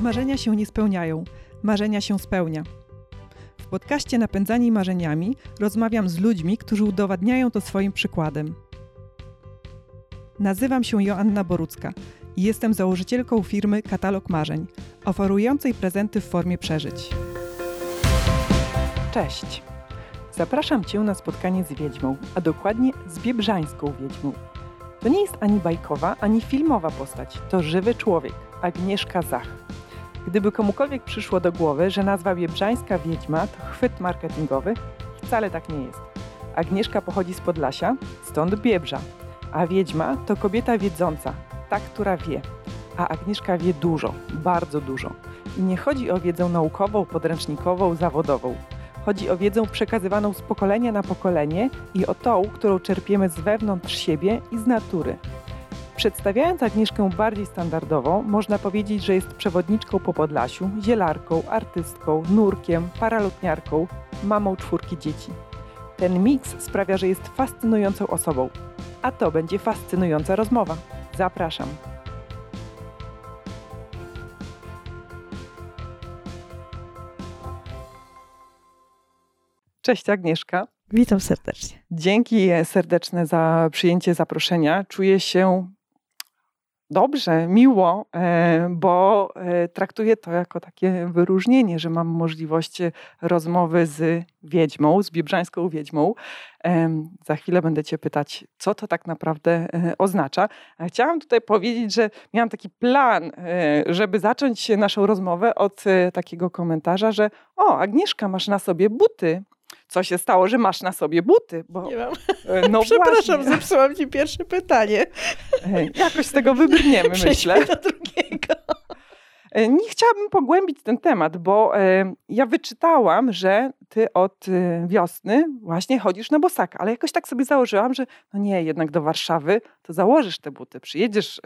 Marzenia się nie spełniają, marzenia się spełnia. W podcaście Napędzani Marzeniami rozmawiam z ludźmi, którzy udowadniają to swoim przykładem. Nazywam się Joanna Borucka i jestem założycielką firmy Katalog Marzeń, oferującej prezenty w formie przeżyć. Cześć! Zapraszam Cię na spotkanie z wiedźmą, a dokładnie z biebrzańską wiedźmą. To nie jest ani bajkowa, ani filmowa postać, to żywy człowiek, Agnieszka Zach. Gdyby komukolwiek przyszło do głowy, że nazwa biebrzańska wiedźma to chwyt marketingowy, wcale tak nie jest. Agnieszka pochodzi z Podlasia, stąd biebrza, a wiedźma to kobieta wiedząca, ta, która wie. A Agnieszka wie dużo, bardzo dużo. I nie chodzi o wiedzę naukową, podręcznikową, zawodową. Chodzi o wiedzę przekazywaną z pokolenia na pokolenie i o tą, którą czerpiemy z wewnątrz siebie i z natury. Przedstawiając Agnieszkę bardziej standardową, można powiedzieć, że jest przewodniczką po Podlasiu, zielarką, artystką, nurkiem, paralotniarką, mamą czwórki dzieci. Ten miks sprawia, że jest fascynującą osobą. A to będzie fascynująca rozmowa. Zapraszam. Cześć Agnieszka. Witam serdecznie. Dzięki serdeczne za przyjęcie zaproszenia. Czuję się dobrze, miło, e, bo e, traktuję to jako takie wyróżnienie, że mam możliwość rozmowy z wiedźmą, z biebrzańską wiedźmą. Za chwilę będę Cię pytać, co to tak naprawdę e, oznacza. Chciałam tutaj powiedzieć, że miałam taki plan, żeby zacząć naszą rozmowę od takiego komentarza, że o, Agnieszka, masz na sobie buty co się stało, że masz na sobie buty? Bo, nie mam. E, no Przepraszam, właśnie. zepsułam ci pierwsze pytanie. E, jakoś z tego wybrniemy, myślę. do drugiego. E, nie chciałabym pogłębić ten temat, bo ja wyczytałam, że ty od wiosny właśnie chodzisz na bosaka, ale jakoś tak sobie założyłam, że no nie, jednak do Warszawy to założysz te buty, przyjedziesz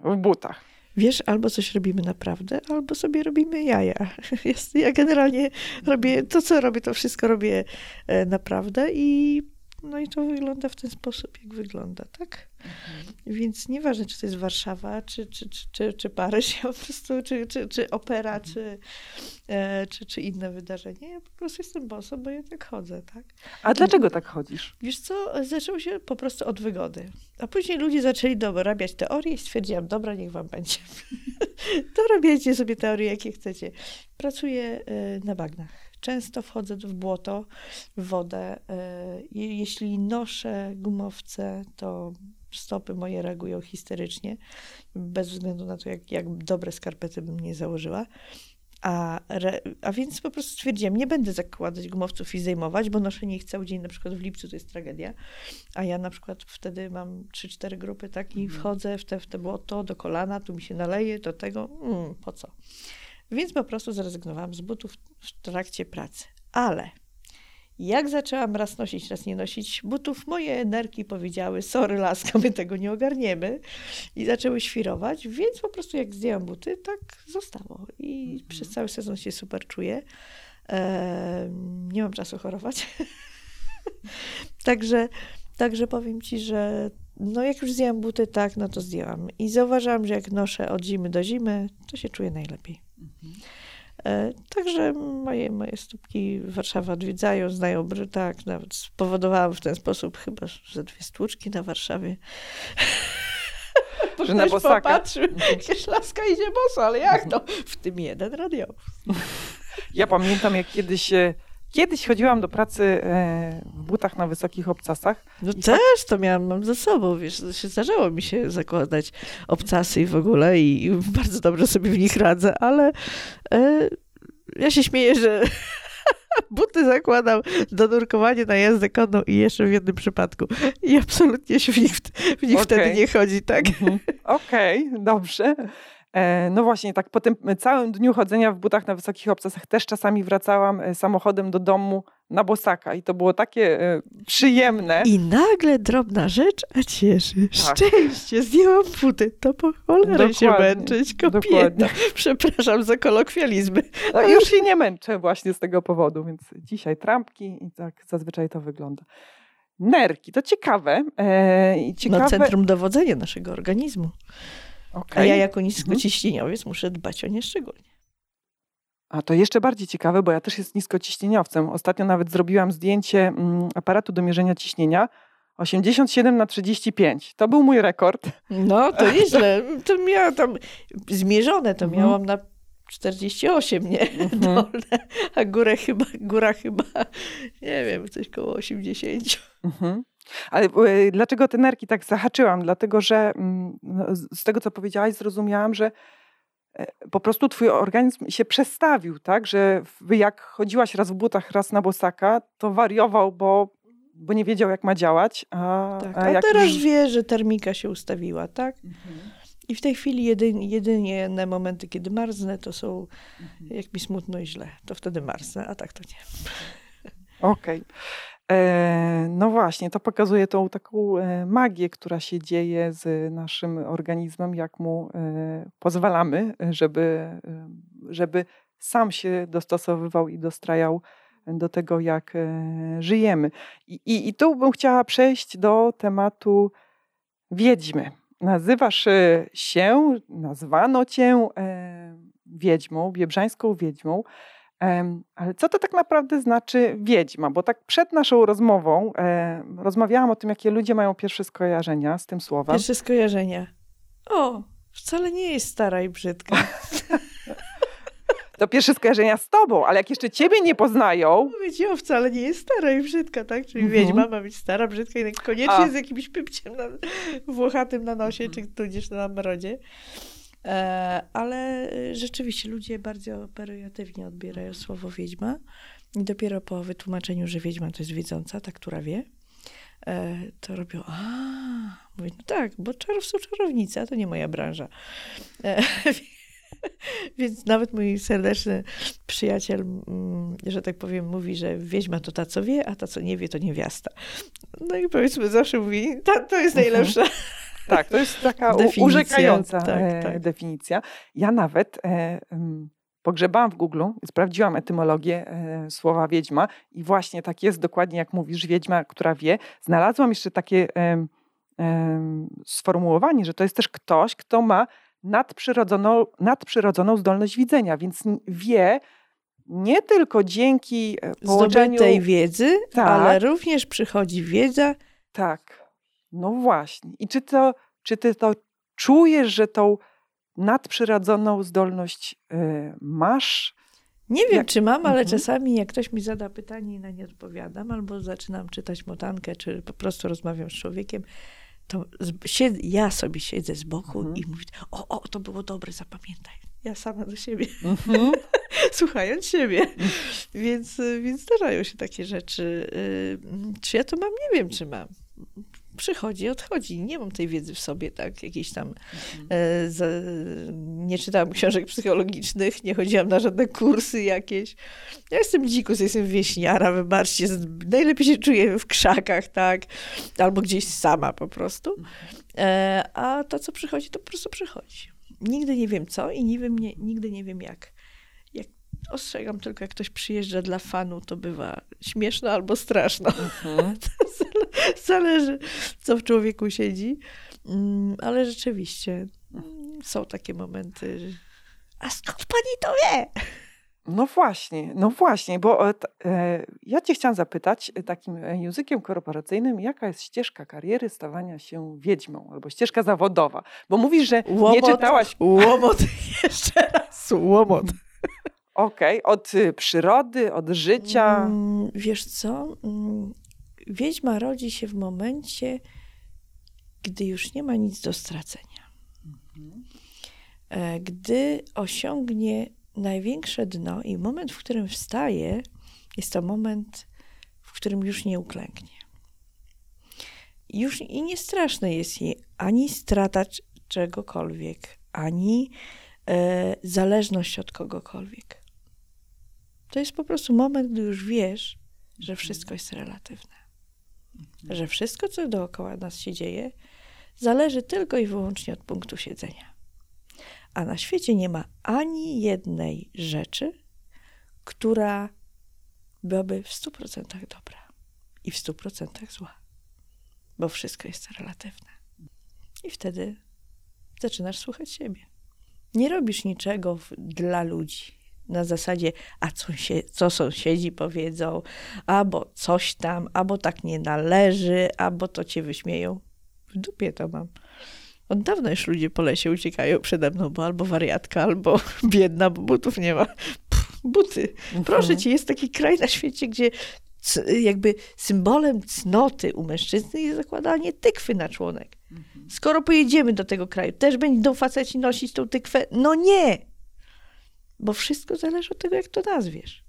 w butach wiesz, albo coś robimy naprawdę, albo sobie robimy jaja. Ja generalnie robię to, co robię, to wszystko robię e, naprawdę i no i to wygląda w ten sposób, jak wygląda, tak? Mhm. Więc nieważne, czy to jest Warszawa, czy, czy, czy, czy, czy Paryż, ja po prostu, czy, czy, czy opera, mhm. czy, e, czy, czy inne wydarzenie. Ja po prostu jestem boso, bo ja tak chodzę, tak? A dlaczego tak chodzisz? Wiesz co, zaczęło się po prostu od wygody. A później ludzie zaczęli dorabiać teorie i stwierdziłam, dobra, niech wam będzie. Dorabiajcie sobie teorie, jakie chcecie. Pracuję e, na bagnach Często wchodzę w błoto, w wodę. E, jeśli noszę gumowce, to stopy moje reagują histerycznie, bez względu na to, jak, jak dobre skarpety bym nie założyła. A, re, a więc po prostu stwierdziłam, nie będę zakładać gumowców i zajmować, bo noszenie ich cały dzień, na przykład w lipcu to jest tragedia. A ja na przykład wtedy mam 3-4 grupy tak i mhm. wchodzę w te, w te błoto do kolana, tu mi się naleje, do tego, mm, po co? Więc po prostu zrezygnowałam z butów w trakcie pracy. Ale jak zaczęłam raz nosić, raz nie nosić butów, moje energii powiedziały, sorry laska, my tego nie ogarniemy. I zaczęły świrować, więc po prostu jak zdjęłam buty, tak zostało. I mhm. przez cały sezon się super czuję. E, nie mam czasu chorować. także, także powiem ci, że no jak już zdjęłam buty, tak, no to zdjęłam. I zauważyłam, że jak noszę od zimy do zimy, to się czuję najlepiej. E, także moje, moje stópki Warszawa odwiedzają, znają tak, nawet spowodowałam w ten sposób chyba, że dwie stłuczki na Warszawie. że na bosaka. popatrzył, jakieś laska idzie boso, ale jak to? W tym jeden radiowóz. Ja pamiętam, jak kiedyś Kiedyś chodziłam do pracy e, w butach na wysokich obcasach. No też to miałam mam ze sobą, wiesz, się zdarzało mi się zakładać obcasy i w ogóle i, i bardzo dobrze sobie w nich radzę, ale e, ja się śmieję, że buty zakładam do nurkowania na jazdę konną i jeszcze w jednym przypadku. I absolutnie się w nich, w nich okay. wtedy nie chodzi, tak? Mhm. Okej, okay, dobrze. E, no właśnie, tak po tym całym dniu chodzenia w butach na wysokich obcasach też czasami wracałam e, samochodem do domu na bosaka i to było takie e, przyjemne. I nagle drobna rzecz, a cieszy. Tak. Szczęście, zdjęłam buty, to po cholerę dokładnie, się męczyć, kobieta. Przepraszam za kolokwializmy. No, już się nie męczę właśnie z tego powodu, więc dzisiaj trampki i tak zazwyczaj to wygląda. Nerki, to ciekawe. E, ciekawe. No centrum dowodzenia naszego organizmu. Okay. A ja jako niskociśnieniowiec mhm. muszę dbać o nie szczególnie. A to jeszcze bardziej ciekawe, bo ja też jest niskociśnieniowcem. Ostatnio nawet zrobiłam zdjęcie mm, aparatu do mierzenia ciśnienia. 87 na 35. To był mój rekord. No, to nieźle. To miałam tam zmierzone, to mhm. miałam na 48, nie? Mhm. Dolne, a górę chyba, góra chyba, nie wiem, coś koło 80. Mhm. Ale y, dlaczego te nerki tak zahaczyłam? Dlatego, że mm, no, z tego, co powiedziałaś, zrozumiałam, że e, po prostu twój organizm się przestawił, tak? Że jak chodziłaś raz w butach, raz na bosaka, to wariował, bo, bo nie wiedział, jak ma działać. A, tak, a, a teraz już... wie, że termika się ustawiła, tak? Mhm. I w tej chwili jedynie, jedynie momenty, kiedy marznę, to są, mhm. jak mi smutno i źle, to wtedy marznę, a tak to nie. Okej. Okay. E, no właśnie, to pokazuje tą taką e, magię, która się dzieje z naszym organizmem, jak mu e, pozwalamy, żeby, żeby sam się dostosowywał i dostrajał do tego, jak żyjemy. I, i, i tu bym chciała przejść do tematu wiedźmy. Nazywasz się, nazwano cię wiedźmą, biebrzańską wiedźmą. Ale co to tak naprawdę znaczy wiedźma? Bo tak przed naszą rozmową rozmawiałam o tym, jakie ludzie mają pierwsze skojarzenia z tym słowem. Pierwsze skojarzenia. O, wcale nie jest stara i brzydka. to pierwsze skojarzenia z tobą, ale jak jeszcze ciebie nie poznają... Wiecie, o, wcale nie jest stara i brzydka, tak? Czyli mhm. wiedźma ma być stara, brzydka i koniecznie A. z jakimś pypciem na, włochatym na nosie, mhm. czy tudzież na brodzie. E, ale rzeczywiście ludzie bardzo pejoratywnie odbierają słowo wiedźma. I dopiero po wytłumaczeniu, że wiedźma to jest wiedząca, ta, która wie, e, to robią, a, mówię, no tak, bo czarów są czarownice, a to nie moja branża. E, więc nawet mój serdeczny przyjaciel, mm, że tak powiem, mówi, że wiedźma to ta, co wie, a ta, co nie wie, to niewiasta. No i powiedzmy, zawsze mówi, ta, to jest mhm. Tak, to jest taka definicja, urzekająca tak, e, tak. definicja. Ja nawet e, pogrzebałam w Google, sprawdziłam etymologię e, słowa wiedźma i właśnie tak jest dokładnie jak mówisz, wiedźma, która wie. Znalazłam jeszcze takie sformułowanie, że to jest też ktoś, kto ma nadprzyrodzoną, nadprzyrodzoną zdolność widzenia, więc wie, nie tylko dzięki połączeniu... tej wiedzy, tak, ale również przychodzi wiedza. Tak, no właśnie. I czy, to, czy ty to czujesz, że tą nadprzyrodzoną zdolność y, masz? Nie wiem, jak... czy mam, ale mhm. czasami jak ktoś mi zada pytanie i na nie odpowiadam, albo zaczynam czytać motankę, czy po prostu rozmawiam z człowiekiem, to siedzę, ja sobie siedzę z boku mhm. i mówię, o, o, to było dobre, zapamiętaj. Ja sama do siebie, mhm. słuchając siebie. Mhm. Więc, więc zdarzają się takie rzeczy. Y, czy ja to mam? Nie wiem, czy mam przychodzi, odchodzi. Nie mam tej wiedzy w sobie, tak, jakiejś tam. Mhm. E, z, nie czytałam książek psychologicznych, nie chodziłam na żadne kursy jakieś. Ja jestem dzikus, jestem wieśniara, wybaczcie, najlepiej się czuję w krzakach, tak, albo gdzieś sama po prostu. Mhm. E, a to, co przychodzi, to po prostu przychodzi. Nigdy nie wiem co i nie wiem, nie, nigdy nie wiem jak. Ostrzegam tylko, jak ktoś przyjeżdża dla fanu, to bywa śmieszno albo straszno. Mhm. Zależy, co w człowieku siedzi. Mm, ale rzeczywiście mm, są takie momenty. A skąd pani to wie? No właśnie, no właśnie, bo e, e, ja cię chciałam zapytać e, takim językiem korporacyjnym, jaka jest ścieżka kariery stawania się wiedźmą albo ścieżka zawodowa? Bo mówisz, że łomot, nie czytałaś... Łomot, jeszcze raz, łomot. Okej, okay. od y, przyrody, od życia. Mm, wiesz co? Mm, wiedźma rodzi się w momencie, gdy już nie ma nic do stracenia. E, gdy osiągnie największe dno i moment, w którym wstaje, jest to moment, w którym już nie uklęknie. Już i nie straszne jest jej ani strata czegokolwiek, ani e, zależność od kogokolwiek. To jest po prostu moment, gdy już wiesz, że wszystko jest relatywne. Że wszystko, co dookoła nas się dzieje, zależy tylko i wyłącznie od punktu siedzenia. A na świecie nie ma ani jednej rzeczy, która byłaby w 100% dobra i w 100% zła, bo wszystko jest relatywne. I wtedy zaczynasz słuchać siebie. Nie robisz niczego w, dla ludzi. Na zasadzie, a co, się, co sąsiedzi powiedzą, albo coś tam, albo tak nie należy, albo to cię wyśmieją. W dupie to mam. Od dawna już ludzie po lesie uciekają przede mną, bo albo wariatka, albo biedna, bo butów nie ma. Pff, buty. Proszę cię, jest taki kraj na świecie, gdzie jakby symbolem cnoty u mężczyzny jest zakładanie tykwy na członek. Skoro pojedziemy do tego kraju, też będą faceci nosić tą tykwę? No nie! Bo wszystko zależy od tego, jak to nazwiesz.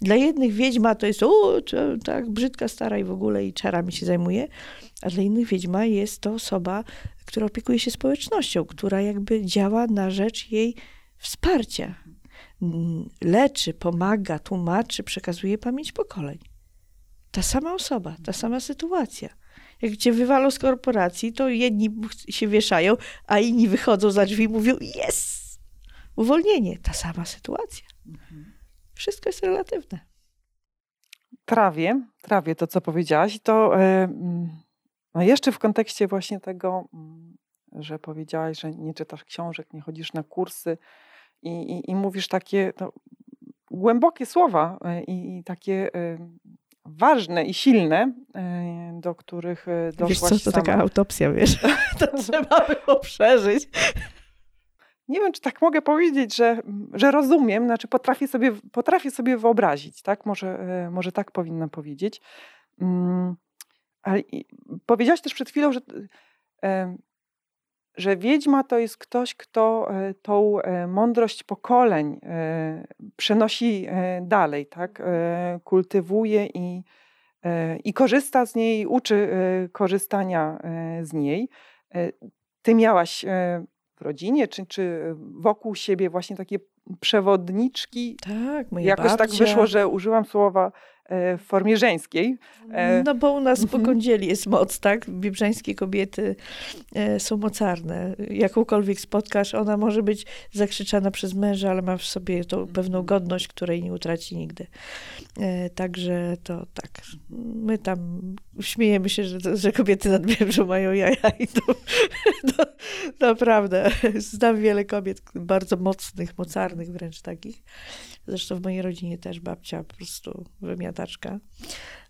Dla jednych wiedźma to jest, o, tak, brzydka, stara i w ogóle i czarami się zajmuje, a dla innych wiedźma jest to osoba, która opiekuje się społecznością, która jakby działa na rzecz jej wsparcia. Leczy, pomaga, tłumaczy, przekazuje pamięć pokoleń. Ta sama osoba, ta sama sytuacja. Jak cię wywalą z korporacji, to jedni się wieszają, a inni wychodzą za drzwi i mówią: Jest! Uwolnienie. Ta sama sytuacja. Wszystko jest relatywne. Trawię, trawię to, co powiedziałaś. To no jeszcze w kontekście właśnie tego, mm, że powiedziałaś, że nie czytasz książek, nie chodzisz na kursy i, i, i mówisz takie no, głębokie słowa e, i, i takie ważne i silne, e, do których e, doszłaś Wiesz co, to sama. taka autopsja, wiesz, to trzeba było przeżyć. Nie wiem, czy tak mogę powiedzieć, że, że rozumiem, znaczy potrafię sobie, potrafię sobie wyobrazić, tak? Może, może tak powinnam powiedzieć. Mm, ale powiedziałaś też przed chwilą, że, że wiedźma to jest ktoś, kto e, tą e, mądrość pokoleń e, przenosi dalej, tak? kultywuje i, i korzysta z niej, uczy korzystania z niej. Ty miałaś w rodzinie czy, czy wokół siebie właśnie takie przewodniczki. Tak, moja Jakoś babcia. tak wyszło, że użyłam słowa w formie żeńskiej. E, no bo u nas po mhm. kądzieli jest moc, tak? Biebrzańskie kobiety e, są mocarne. Jakąkolwiek spotkasz, ona może być zakrzyczana przez męża, ale ma w sobie tą pewną mhm. godność, której nie utraci nigdy. Także to tak. My tam śmiejemy się, że, że kobiety nad Biebrzą mają jaja i to, to naprawdę. Znam wiele kobiet bardzo mocnych, mocarnych wręcz takich. Zresztą w mojej rodzinie też babcia po prostu wymiataczka.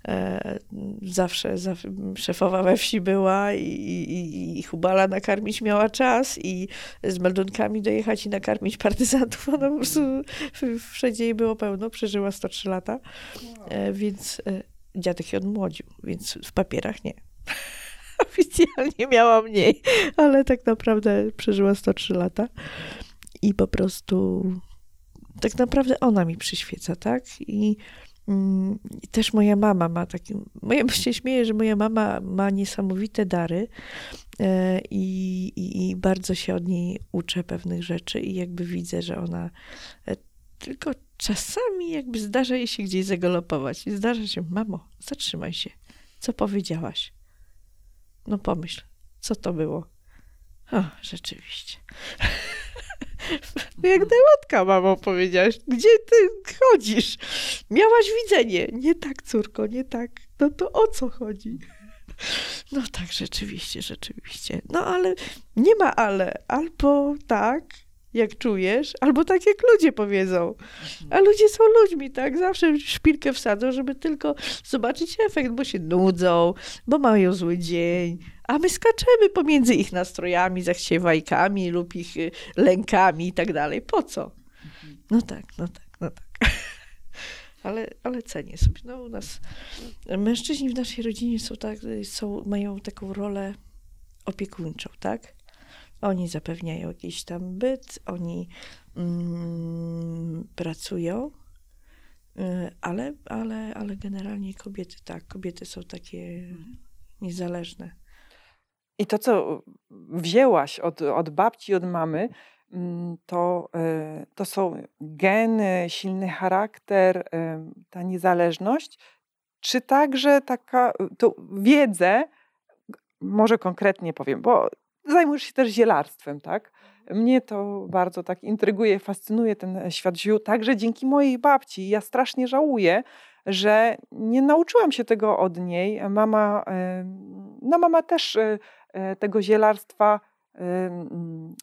E, zawsze, zawsze szefowa we wsi była i, i, i Hubala nakarmić miała czas i z meldunkami dojechać i nakarmić partyzantów. Ona po prostu wszędzie jej było pełno, przeżyła 103 lata, e, więc e, dziadek się odmłodził, więc w papierach nie. Oficjalnie miała mniej, ale tak naprawdę przeżyła 103 lata i po prostu tak naprawdę ona mi przyświeca, tak? I, mm, i też moja mama ma taki. Moja się śmieje, że moja mama ma niesamowite dary e, i, i, i, bardzo się od niej uczę pewnych rzeczy, i jakby widzę, że ona e, tylko czasami jakby zdarza jej się gdzieś zagalopować. I zdarza się, mamo, zatrzymaj się. Co powiedziałaś? No pomyśl, co to było? O, rzeczywiście. Jak najłatka, mamo, powiedziałaś. Gdzie ty chodzisz? Miałaś widzenie. Nie tak, córko, nie tak. No to o co chodzi? No tak, rzeczywiście, rzeczywiście. No ale nie ma ale. Albo tak, jak czujesz, albo tak jak ludzie powiedzą. A ludzie są ludźmi, tak? Zawsze szpilkę wsadzą, żeby tylko zobaczyć efekt, bo się nudzą, bo mają zły dzień, a my skaczemy pomiędzy ich nastrojami, zachciewajkami lub ich y, lękami i tak dalej. Po co? No tak, no tak, no tak. Ale, ale cenię sobie. No u nas mężczyźni w naszej rodzinie są tak, są, mają taką rolę opiekuńczą, tak? Oni zapewniają jakiś tam byt, oni mm, pracują, y, ale, ale, ale generalnie kobiety tak, kobiety są takie niezależne. I to, co wzięłaś od, od babci, od mamy, mm, to, y, to są geny, silny charakter, y, ta niezależność, czy także taka tą wiedzę, może konkretnie powiem, bo zajmujesz się też zielarstwem, tak? Mnie to bardzo tak intryguje, fascynuje ten świat ziół, także dzięki mojej babci. Ja strasznie żałuję, że nie nauczyłam się tego od niej. Mama, no mama też e, tego zielarstwa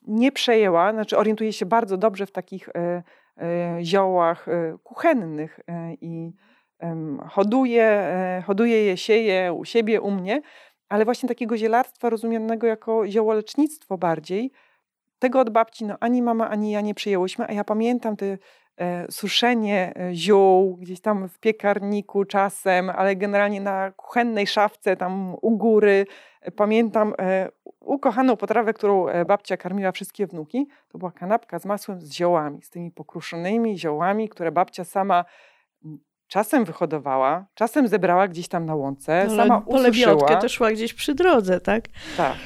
nie przejęła, znaczy orientuje się bardzo dobrze w takich ziołach kuchennych i hoduje, hoduje je, sieje u siebie, u mnie, ale właśnie takiego zielarstwa rozumianego jako ziołolecznictwo bardziej, tego od babci no, ani mama, ani ja nie przyjęłyśmy, a ja pamiętam te e, suszenie e, ziół gdzieś tam w piekarniku czasem, ale generalnie na kuchennej szafce tam u góry. Pamiętam e, ukochaną potrawę, którą e, babcia karmiła wszystkie wnuki. To była kanapka z masłem z ziołami, z tymi pokruszonymi ziołami, które babcia sama czasem wyhodowała, czasem zebrała gdzieś tam na łące, no, sama ususzyła. to szła gdzieś przy drodze, tak? Tak.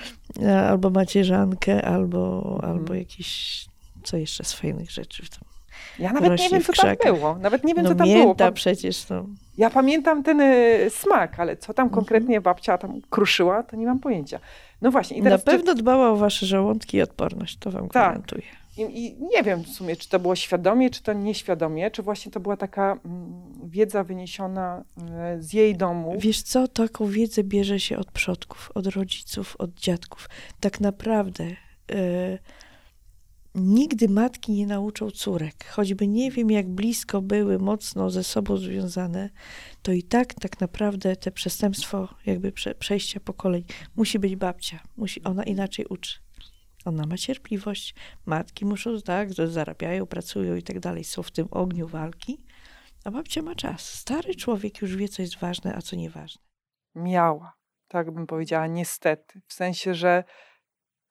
E, albo macierzankę, albo, mhm. albo jakieś, co jeszcze z fajnych rzeczy w tym. Ja nawet nie wiem, co tam było. Nawet nie wiem, no, co tam było. Pa... przecież. No. Ja pamiętam ten y, smak, ale co tam mhm. konkretnie babcia tam kruszyła, to nie mam pojęcia. No właśnie. Na pewno czy... dbała o wasze żołądki i odporność, to wam tak. gwarantuję. I, I, nie wiem w sumie, czy to było świadomie, czy to nieświadomie, czy właśnie to była taka mm, wiedza wyniesiona e, z jej domu. Wiesz co, taką wiedzę bierze się od przodków, od rodziców, od dziadków. Tak naprawdę y, nigdy matki nie nauczą córek, choćby nie wiem, jak blisko były mocno ze sobą związane, to i tak tak naprawdę te przestępstwo jakby prze, przejścia pokoleń musi być babcia, musi ona inaczej uczy. Ona ma cierpliwość. Matki muszą, tak, zarabiają, pracują i tak dalej, są w tym ogniu walki. A babcia ma czas. Stary człowiek już wie, co jest ważne, a co nieważne. Miała, tak bym powiedziała, niestety. W sensie, że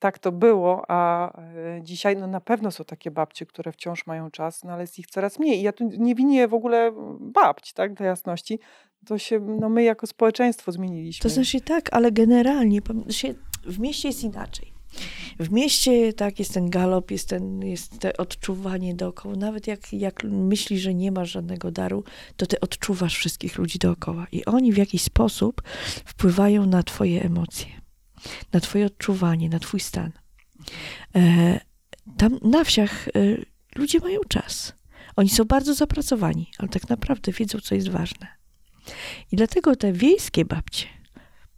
tak to było, a e, dzisiaj no na pewno są takie babcie, które wciąż mają czas, no ale jest ich coraz mniej. I ja tu nie winię w ogóle babć, tak, dla jasności. To się, no my jako społeczeństwo zmieniliśmy. To znaczy tak, ale generalnie w mieście jest inaczej. W mieście tak jest ten galop, jest, ten, jest te odczuwanie dookoła. Nawet jak, jak myślisz, że nie masz żadnego daru, to ty odczuwasz wszystkich ludzi dookoła. I oni w jakiś sposób wpływają na twoje emocje, na twoje odczuwanie, na twój stan. E, tam na wsiach e, ludzie mają czas. Oni są bardzo zapracowani, ale tak naprawdę wiedzą, co jest ważne. I dlatego te wiejskie babcie,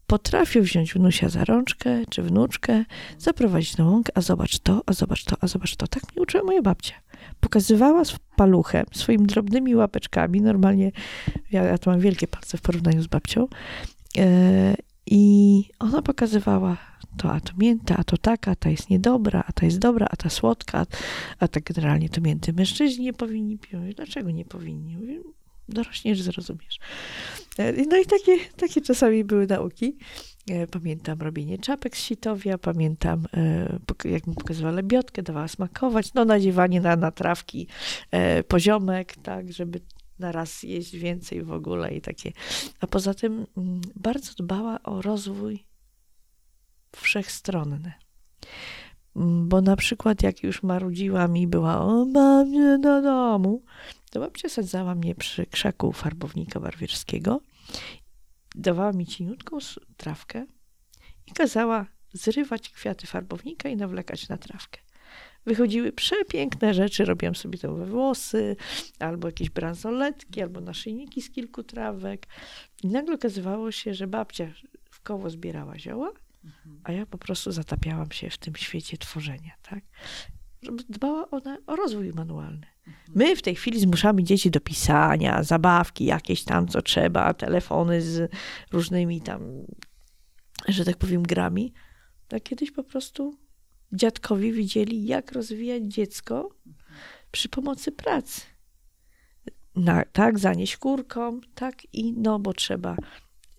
potrafił wziąć wnusia za rączkę, czy wnuczkę, zaprowadzić na łąkę, a zobacz to, a zobacz to, a zobacz to. Tak mi uczyła moja babcia. Pokazywała z paluchem, swoimi drobnymi łapeczkami, normalnie, ja, ja to mam wielkie palce w porównaniu z babcią, e, i ona pokazywała to, a to mięta, a to taka, a ta jest niedobra, a ta jest dobra, a ta słodka, a ta generalnie to mięty mężczyźni nie powinni pić. Dlaczego nie powinni? Mówię, dorośniesz, zrozumiesz. E, no i takie, takie czasami były nauki. E, pamiętam robienie czapek z sitowia, pamiętam e, jak mi pokazywała lebiotkę, dawała smakować, no nadziewanie na, na trawki poziomek, tak, żeby na raz jeść więcej w ogóle i takie. A poza tym mm, bardzo dbała o rozwój wszechstronny. Mm, bo na przykład jak już marudziłam i była, o mam nie do domu, to babcia sadzała mnie przy krzaku farbownika barwierskiego, dawała mi cieniutką trawkę i kazała zrywać kwiaty farbownika i nawlekać na trawkę. Wychodziły przepiękne rzeczy, robiłam sobie to we włosy, albo jakieś bransoletki, albo naszyjniki z kilku trawek. I nagle okazywało się, że babcia w koło zbierała zioła, a ja po prostu zatapiałam się w tym świecie tworzenia, tak? Żeby dbała ona o rozwój manualny. My w tej chwili zmuszamy dzieci do pisania, zabawki jakieś tam, co trzeba, telefony z różnymi tam, że tak powiem, grami. A kiedyś po prostu dziadkowie widzieli, jak rozwijać dziecko przy pomocy pracy. Na, tak, zanieść kurką, tak i no, bo trzeba.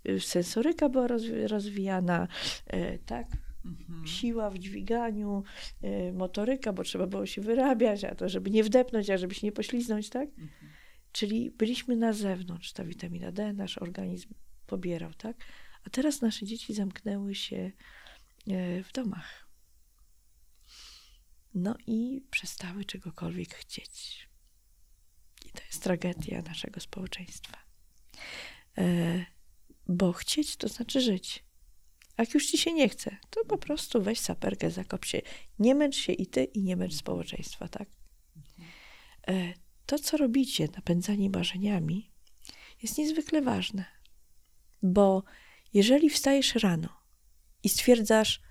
Y, sensoryka była rozwijana, e, tak, Mhm. Siła w dźwiganiu, y, motoryka, bo trzeba było się wyrabiać, a to żeby nie wdepnąć, a żeby się nie pośliznąć, tak? Mhm. Czyli byliśmy na zewnątrz, ta witamina D nasz organizm pobierał, tak? A teraz nasze dzieci zamknęły się y, w domach. No i przestały czegokolwiek chcieć. I to jest tragedia naszego społeczeństwa. E, bo chcieć to znaczy żyć. Jak już ci się nie chce, to po prostu weź saperkę, zakop się. Nie męcz się i ty, i nie męcz społeczeństwa, tak? E, to, co robicie, napędzani marzeniami, jest niezwykle ważne. Bo jeżeli wstajesz rano i stwierdzasz,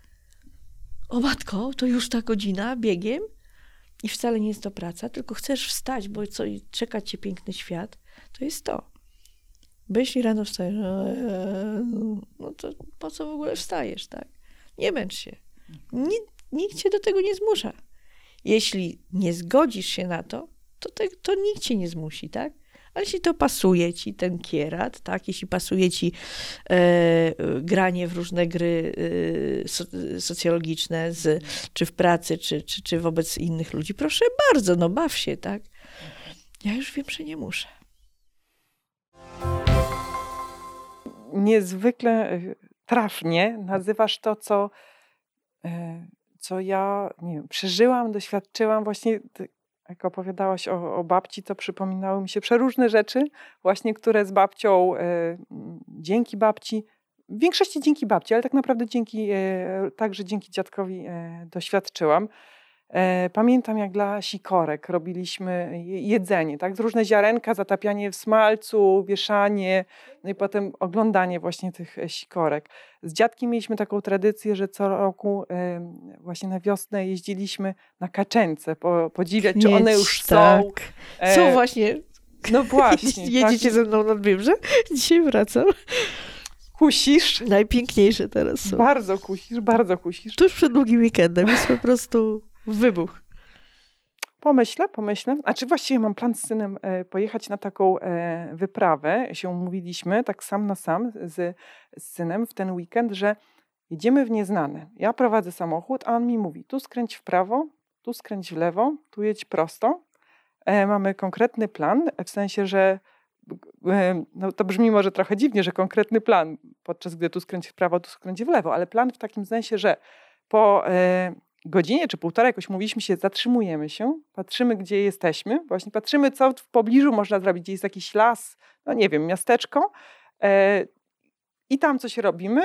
o matko, to już ta godzina biegiem i wcale nie jest to praca, tylko chcesz wstać, bo co, czekać cię piękny świat, to jest to. Bo jeśli rano wstajesz, no to po co w ogóle wstajesz, tak? Nie męcz się. Nikt, nikt cię do tego nie zmusza. Jeśli nie zgodzisz się na to, to, te, to nikt cię nie zmusi, tak? Ale jeśli to pasuje ci, ten kierat, tak? Jeśli pasuje ci e, granie w różne gry e, so, socjologiczne, z, czy w pracy, czy, czy, czy wobec innych ludzi, proszę bardzo, no baw się, tak? Ja już wiem, że nie muszę. Niezwykle e, trafnie nazywasz to, co, e, co ja nie wiem, przeżyłam, doświadczyłam właśnie jak opowiadałaś o, o, babci, to przypominały mi się przeróżne rzeczy, właśnie które z babcią, e, dzięki babci, w większości dzięki babci, ale tak naprawdę dzięki, e, także dzięki dziadkowi e, doświadczyłam. E, pamiętam, jak dla sikorek robiliśmy jedzenie, tak? Różne ziarenka, zatapianie w smalcu, wieszanie, no i potem oglądanie właśnie tych e, sikorek. Z dziadkiem mieliśmy taką tradycję, że co roku właśnie na wiosnę jeździliśmy na kaczęce, po, podziwiać, czy one już tak. są. E, są właśnie. No właśnie. Jedziecie tak. ze mną nad Biebrze? Dzisiaj wracam. Kusisz. Najpiękniejsze teraz są. Bardzo kusisz, bardzo kusisz. Tuż przed długim weekendem jest po prostu Wybuch. Pomyślę, pomyślę. A czy właściwie mam plan z synem e, pojechać na taką e, wyprawę? Się umówiliśmy tak sam na sam z, z synem w ten weekend, że jedziemy w nieznane. Ja prowadzę samochód, a on mi mówi: tu skręć w prawo, tu skręć w lewo, tu jedź prosto. E, mamy konkretny plan, w sensie, że no to brzmi może trochę dziwnie, że konkretny plan, podczas gdy tu skręć w prawo, tu skręć w lewo, ale plan w takim sensie, że po godzinie czy półtorej jakoś mówiliśmy się, zatrzymujemy się, patrzymy, gdzie jesteśmy, właśnie patrzymy, co w pobliżu można zrobić, gdzie jest jakiś las, no nie wiem, miasteczko e, i tam coś robimy,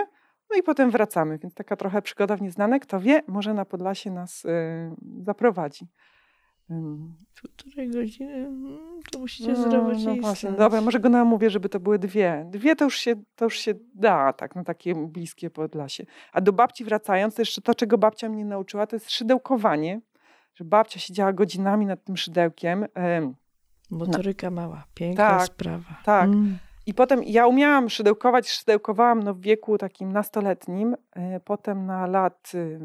no i potem wracamy, więc taka trochę przygoda w nieznane, kto wie, może na Podlasie nas e, zaprowadzi. Półtorej godziny, mm, to musicie no, zrobić no właśnie, Dobra, może go namówię, żeby to były dwie. Dwie to już się, to już się da, tak, na takie bliskie Podlasie. A do babci wracając, to jeszcze to, czego babcia mnie nauczyła, to jest szydełkowanie. Że babcia siedziała godzinami nad tym szydełkiem. Motoryka no. mała, piękna tak, sprawa. Tak. Mm. I potem ja umiałam szydełkować, szydełkowałam no, w wieku takim nastoletnim, e, potem na lat y,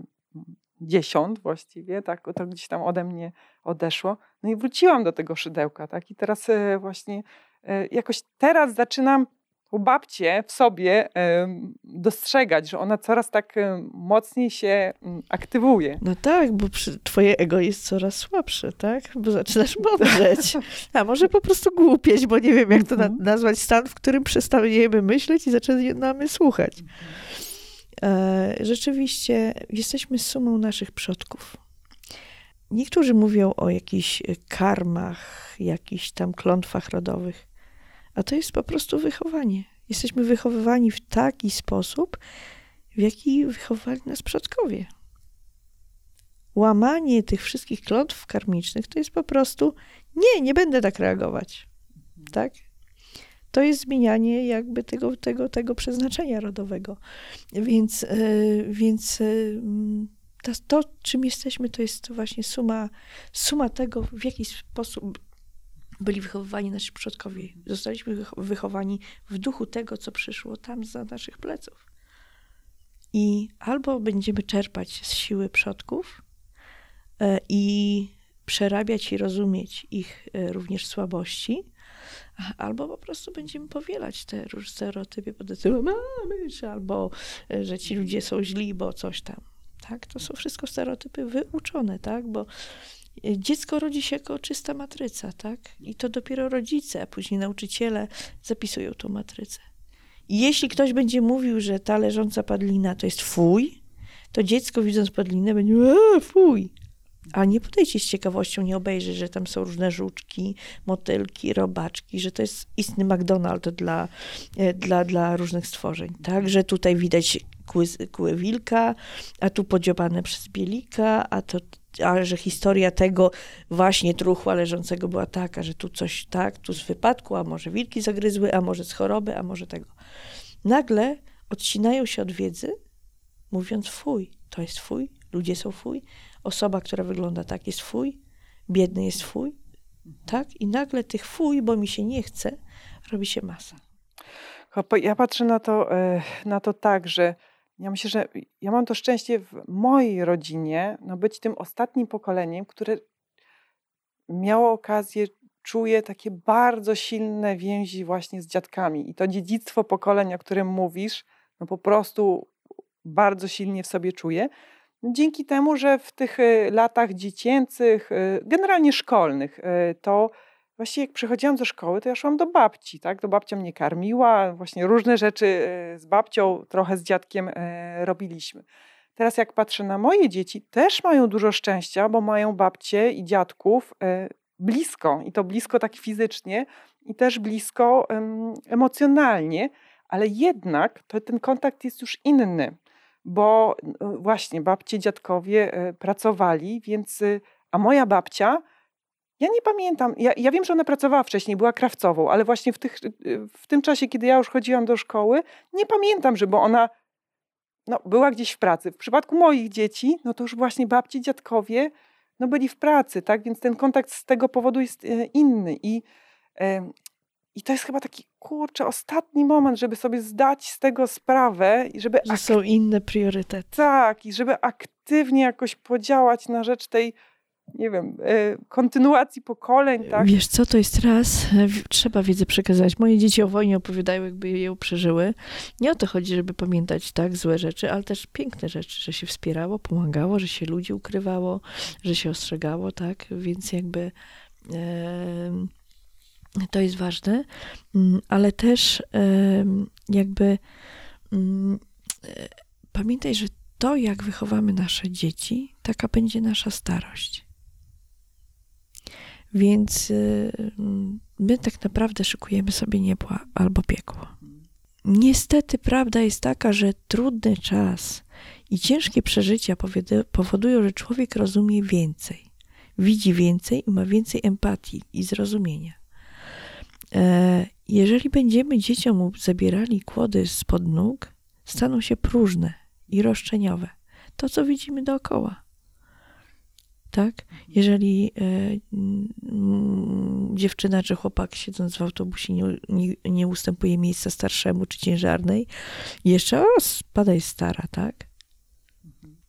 dziesiąt właściwie, tak, to gdzieś tam ode mnie odeszło. No i wróciłam do tego szydełka, tak, i teraz e, właśnie e, jakoś teraz zaczynam tą babcię w sobie dostrzegać, że ona coraz tak mocniej się mm, aktywuje. No tak, bo twoje ego jest coraz słabsze, tak? Bo zaczynasz mądrzeć. A może po prostu głupieć, bo nie wiem, jak to mhm. nazwać stan, w którym przestaniemy myśleć i zaczynamy słuchać. E, rzeczywiście jesteśmy sumą naszych przodków. Niektórzy mówią o jakichś karmach, jakichś tam klątwach rodowych, a to jest po prostu wychowanie. Jesteśmy wychowywani w taki sposób, w jaki wychowali nas przodkowie. Łamanie tych wszystkich klątw karmicznych to jest po prostu nie, nie będę tak reagować. Tak? To jest zmienianie jakby tego, tego, tego przeznaczenia rodowego. Więc, e, więc e, to, to, czym jesteśmy, to jest właśnie suma, suma tego, w jaki sposób byli wychowywani nasi przodkowie. Zostaliśmy wychowani w duchu tego, co przyszło tam za naszych pleców. I albo będziemy czerpać z siły przodków e, i przerabiać i rozumieć ich również słabości, albo po prostu będziemy powielać te różne stereotypy pod tytułem mamy, albo e, że ci ludzie są źli, bo coś tam. Tak? To są wszystko stereotypy wyuczone, tak? Bo e, dziecko rodzi się jako czysta matryca, tak? I to dopiero rodzice, a później nauczyciele zapisują tą matrycę. I jeśli ktoś będzie mówił, że ta leżąca padlina to jest fuj, to dziecko widząc padlinę będzie, fuj, a nie podejdzie z ciekawością, nie obejrzy, że tam są różne żuczki, motylki, robaczki, że to jest istny McDonald's dla, e, dla, dla różnych stworzeń, tak? Że tutaj widać kły, kły wilka, a tu podziobane przez bielika, a to a że historia tego właśnie truchła leżącego była taka, że tu coś tak, tu z wypadku, a może wilki zagryzły, a może z choroby, a może tego. Nagle odcinają się od wiedzy, mówiąc fuj, to jest fuj, ludzie są fuj, osoba, która wygląda tak jest fuj, biedny jest fuj, tak? I nagle tych fuj, bo mi się nie chce, robi się masa. Ja patrzę na to, e, na to tak, że ja myślę, że ja mam to szczęście w mojej rodzinie no być tym ostatnim pokoleniem, które miało okazję, czuje takie bardzo silne więzi właśnie z dziadkami. I to dziedzictwo pokoleń, o którym mówisz, no po prostu bardzo silnie w sobie czuję. Dzięki temu, że w tych y, latach dziecięcych, y, generalnie szkolnych, y, to właściwie jak przychodziłam do szkoły, to ja szłam do babci, tak? To babcia mnie karmiła, właśnie różne rzeczy z babcią, trochę z dziadkiem robiliśmy. Teraz jak patrzę na moje dzieci, też mają dużo szczęścia, bo mają babcie i dziadków blisko i to blisko tak fizycznie i też blisko emocjonalnie, ale jednak to ten kontakt jest już inny, bo właśnie babcie, dziadkowie e, pracowali, więc y, a moja babcia ja nie pamiętam, ja, ja, wiem, że ona pracowała wcześniej, była krawcową, ale właśnie w, tych, y, w tym czasie, kiedy ja już chodziłam do szkoły, nie pamiętam, żeby ona no, była gdzieś w pracy. W przypadku moich dzieci, no to już właśnie babci, dziadkowie no byli w pracy, tak? Więc ten kontakt z tego powodu jest e, inny. I, i to jest chyba taki, kurczę, ostatni moment, żeby sobie zdać z tego sprawę i żeby... Że są inne priorytety. Tak, i żeby aktywnie jakoś podziałać na rzecz tej nie wiem, e, kontynuacji pokoleń, tak? Wiesz co, to jest raz, e, trzeba wiedzę przekazać. Moje dzieci o wojnie opowiadają, jakby ją przeżyły. Nie o to chodzi, żeby pamiętać, tak, złe rzeczy, ale też piękne rzeczy, że się wspierało, pomagało, że się ludzi ukrywało, że się ostrzegało, tak, więc jakby e, to jest ważne, mm, ale też e, jakby mm, e, pamiętaj, że to, jak wychowamy nasze dzieci, taka będzie nasza starość. Więc y, my tak naprawdę szykujemy sobie niebo albo piekło. Niestety prawda jest taka, że trudny czas i ciężkie przeżycia powodują, że człowiek rozumie więcej, widzi więcej i ma więcej empatii i zrozumienia. E, jeżeli będziemy dzieciom zabierali kłody spod nóg, staną się próżne i roszczeniowe. To, co widzimy dookoła tak? Jeżeli e, mm, dziewczyna czy chłopak siedząc w autobusie nie, nie, nie, ustępuje miejsca starszemu czy ciężarnej, jeszcze o, spada jest stara, tak?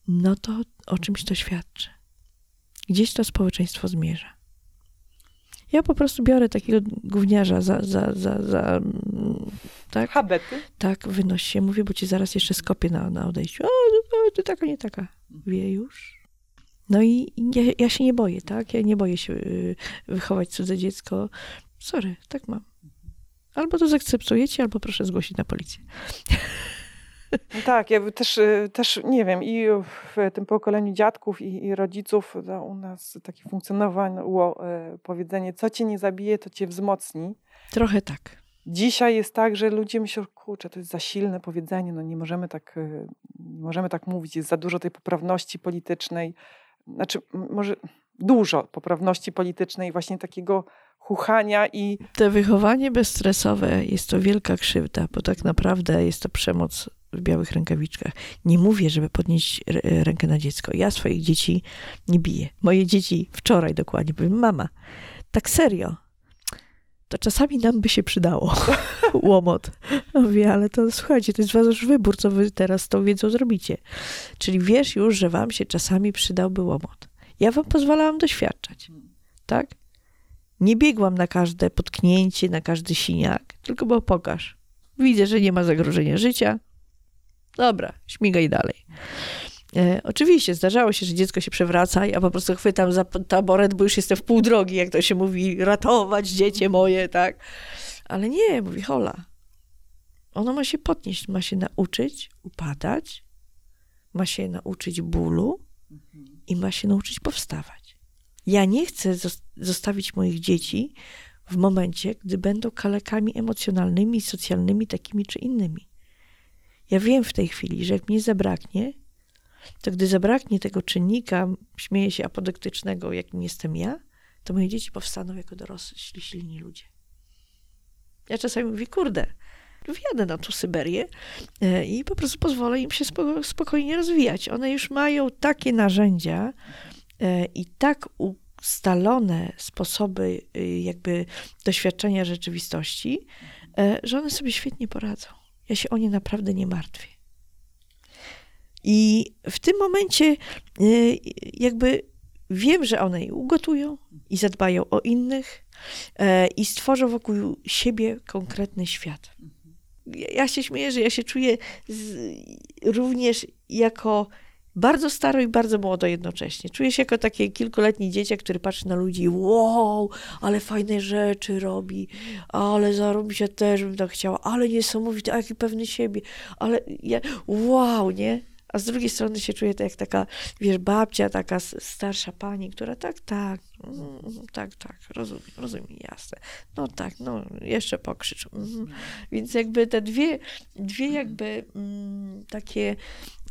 No to o czymś to świadczy. Gdzieś to społeczeństwo zmierza. Ja po prostu biorę takiego gówniarza za, za, za, za mm, tak? Habety? Tak, wynoś się, mówię, bo ci zaraz jeszcze skopię na, na odejściu. O, ty taka, nie taka. Wie już. No i ja, ja, się nie boję, tak? Ja nie boję się y, wychować cudze dziecko. Sorry, tak mam. Albo to zaakceptujecie, albo proszę zgłosić na policję. No tak, ja też, y, też nie wiem, i w tym pokoleniu dziadków i, i rodziców u nas takie funkcjonowało y, powiedzenie, co cię nie zabije, to cię wzmocni. Trochę tak. Dzisiaj jest tak, że ludzie myślą, kurczę, to jest za silne powiedzenie, no nie możemy tak, nie możemy tak mówić, jest za dużo tej poprawności politycznej znaczy może dużo poprawności politycznej, właśnie takiego chuchania i... To wychowanie bezstresowe jest to wielka krzywda, bo tak naprawdę jest to przemoc w białych rękawiczkach. Nie mówię, żeby podnieść rękę na dziecko. Ja swoich dzieci nie biję. Moje dzieci wczoraj dokładnie powiem, mama, tak serio, to czasami nam by się przydało łomot. Mówię, ale to słuchajcie, to jest wasz wybór, co wy teraz z tą wiedzą zrobicie. Czyli wiesz już, że wam się czasami przydałby łomot. Ja wam pozwalałam doświadczać, tak? Nie biegłam na każde potknięcie, na każdy siniak, tylko bo pokaż. Widzę, że nie ma zagrożenia życia. Dobra, śmigaj dalej. E, oczywiście zdarzało się, że dziecko się przewraca, ja po prostu chwytam za taboret, bo już jestem w pół drogi, jak to się mówi, ratować dziecię moje, tak. Ale nie, mówi Hola. Ono ma się podnieść, ma się nauczyć upadać, ma się nauczyć bólu i ma się nauczyć powstawać. Ja nie chcę zostawić moich dzieci w momencie, gdy będą kalekami emocjonalnymi, socjalnymi, takimi czy innymi. Ja wiem w tej chwili, że jak mnie zabraknie, to gdy zabraknie tego czynnika, śmieję się, apodyktycznego, jakim jestem ja, to moje dzieci powstaną jako dorośli, silni ludzie. Ja czasami mówię, kurde, wyjadę na tą Syberię e, i po prostu pozwolę im się spo, spokojnie rozwijać. One już mają takie narzędzia e, i tak ustalone sposoby y, jakby doświadczenia rzeczywistości, e, że one sobie świetnie poradzą. Ja się o nie naprawdę nie martwię. I w tym momencie y, jakby wiem, że one je ugotują i zadbają o innych i stworzą wokół siebie konkretny świat ja się śmieję, że ja się czuję z, również jako bardzo staro i bardzo młodo jednocześnie. Czuję się jako takie kilkuletnie dzieciak, który patrzy na ludzi, wow, ale fajne rzeczy robi, ale zarobi się też bym tak chciała, ale niesamowite, a jaki pewny siebie, ale ja, wow, nie? A z drugiej strony się czuję tak jak taka, wiesz, babcia, taka starsza pani, która tak, tak, mm, tak, tak, rozumiem, rozumiem, jasne. No tak, no, jeszcze pokrzycz. Mm. Więc jakby te dwie, dwie jakby mm, takie,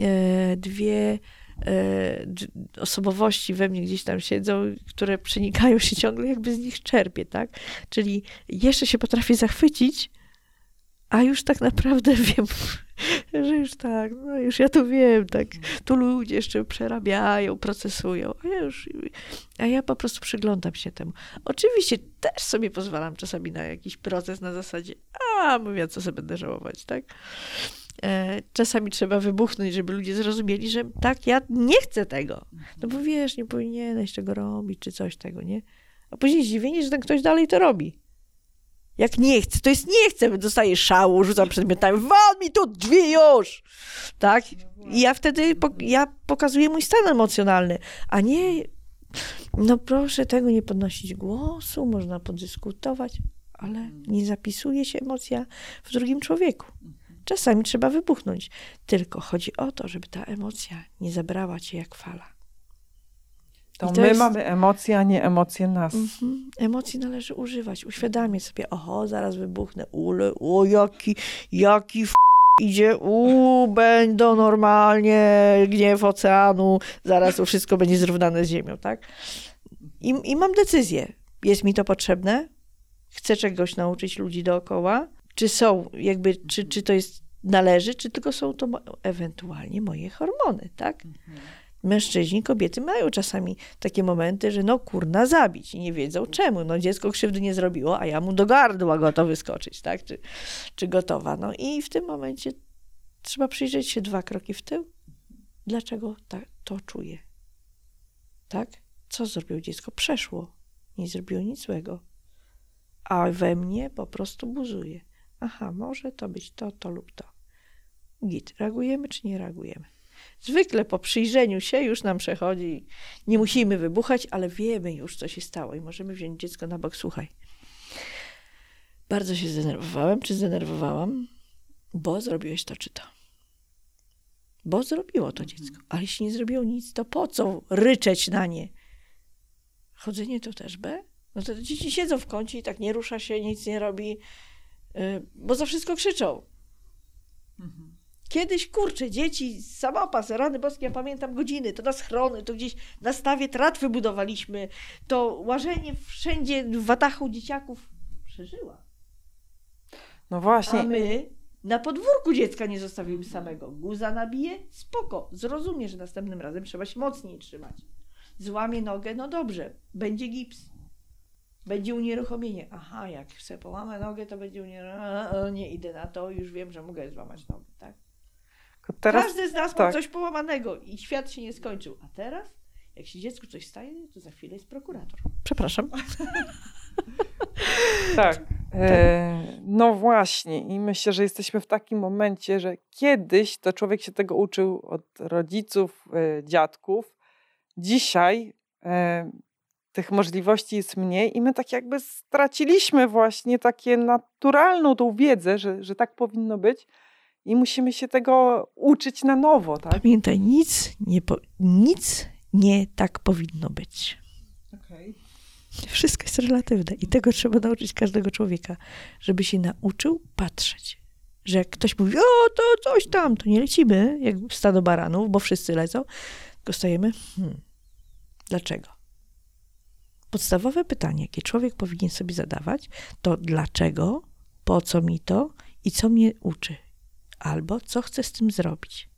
e, dwie e, osobowości we mnie gdzieś tam siedzą, które przenikają się ciągle, jakby z nich czerpię, tak? Czyli jeszcze się potrafię zachwycić, a już tak naprawdę wiem, że już tak, no już ja to wiem, tak. Tu ludzie jeszcze przerabiają, procesują, a ja już, a ja po prostu przyglądam się temu. Oczywiście też sobie pozwalam czasami na jakiś proces na zasadzie, a mówię, co sobie będę żałować, tak. E, czasami trzeba wybuchnąć, żeby ludzie zrozumieli, że tak, ja nie chcę tego. No bo wiesz, nie powinieneś tego robić, czy coś tego, nie? A później zdziwienie, że ten ktoś dalej to robi. Jak nie chcę, to jest nie chcę, dostaję szału, rzucam przedmiotami, wal mi tu drzwi już! Tak? I ja wtedy, po, ja pokazuję mój stan emocjonalny, a nie, no proszę tego nie podnosić głosu, można podyskutować, ale nie zapisuje się emocja w drugim człowieku. Czasami trzeba wybuchnąć, tylko chodzi o to, żeby ta emocja nie zabrała cię jak fala. To my jest... mamy emocje, a nie emocje nas. Mhm. Emocji należy używać, uświadamiać sobie, oho, zaraz wybuchnę, ule, o jaki, jaki f... idzie, u, będą normalnie, gniew oceanu, zaraz to wszystko będzie zrównane z ziemią, tak? I, I mam decyzję, jest mi to potrzebne, chcę czegoś nauczyć ludzi dookoła, czy są, jakby, czy, czy to jest, należy, czy tylko są to ewentualnie moje hormony, tak? Mhm mężczyźni, kobiety mają czasami takie momenty, że no kurna zabić i nie wiedzą czemu. No dziecko krzywdy nie zrobiło, a ja mu do gardła gotowy skoczyć, tak? Czy, czy gotowa. No i w tym momencie trzeba przyjrzeć się dwa kroki w tył. Dlaczego ta, to czuje? Tak? Co zrobiło dziecko? Przeszło. Nie zrobiło nic złego. A we mnie po prostu buzuje. Aha, może to być to, to lub to. Git, reagujemy czy nie reagujemy? Zwykle po przyjrzeniu się już nam przechodzi. Nie musimy wybuchać, ale wiemy już, co się stało i możemy wziąć dziecko na bok. Słuchaj, bardzo się zdenerwowałem, czy zdenerwowałam, bo zrobiłeś to czy to. Bo zrobiło to dziecko. Ale jeśli nie zrobiło nic, to po co ryczeć na nie? Chodzenie to też B? No to dzieci siedzą w kącie i tak nie rusza się, nic nie robi, y, bo za wszystko krzyczą. Kiedyś, kurczę, dzieci, samopas, rany boskie, ja pamiętam godziny, to na schrony, to gdzieś na stawie tratwy budowaliśmy, to łażenie wszędzie w watachu dzieciaków przeżyła. No właśnie. A my na podwórku dziecka nie zostawimy samego. Guza nabije? Spoko. Zrozumie, że następnym razem trzeba się mocniej trzymać. Złamie nogę? No dobrze. Będzie gips. Będzie unieruchomienie. Aha, jak chcę połamać nogę, to będzie unieruchomienie. Nie idę na to, już wiem, że mogę złamać nogę, tak? Teraz, Każdy z nas tak. ma coś połamanego i świat się nie skończył. A teraz, jak się dziecku coś staje, to za chwilę jest prokurator. Przepraszam. tak. E, no właśnie. I myślę, że jesteśmy w takim momencie, że kiedyś to człowiek się tego uczył od rodziców, e, dziadków. Dzisiaj e, tych możliwości jest mniej i my tak jakby straciliśmy właśnie takie naturalną tą wiedzę, że, że tak powinno być i musimy się tego uczyć na nowo. Tak? Pamiętaj, nic nie, po, nic nie tak powinno być. Okay. Wszystko jest relatywne i tego trzeba nauczyć każdego człowieka, żeby się nauczył patrzeć. Że jak ktoś mówi, o to coś tam, to nie lecimy jak stado baranów, bo wszyscy lecą, tylko stajemy, hmm, dlaczego? Podstawowe pytanie, jakie człowiek powinien sobie zadawać, to dlaczego, po co mi to i co mnie uczy, albo co chcę z tym zrobić.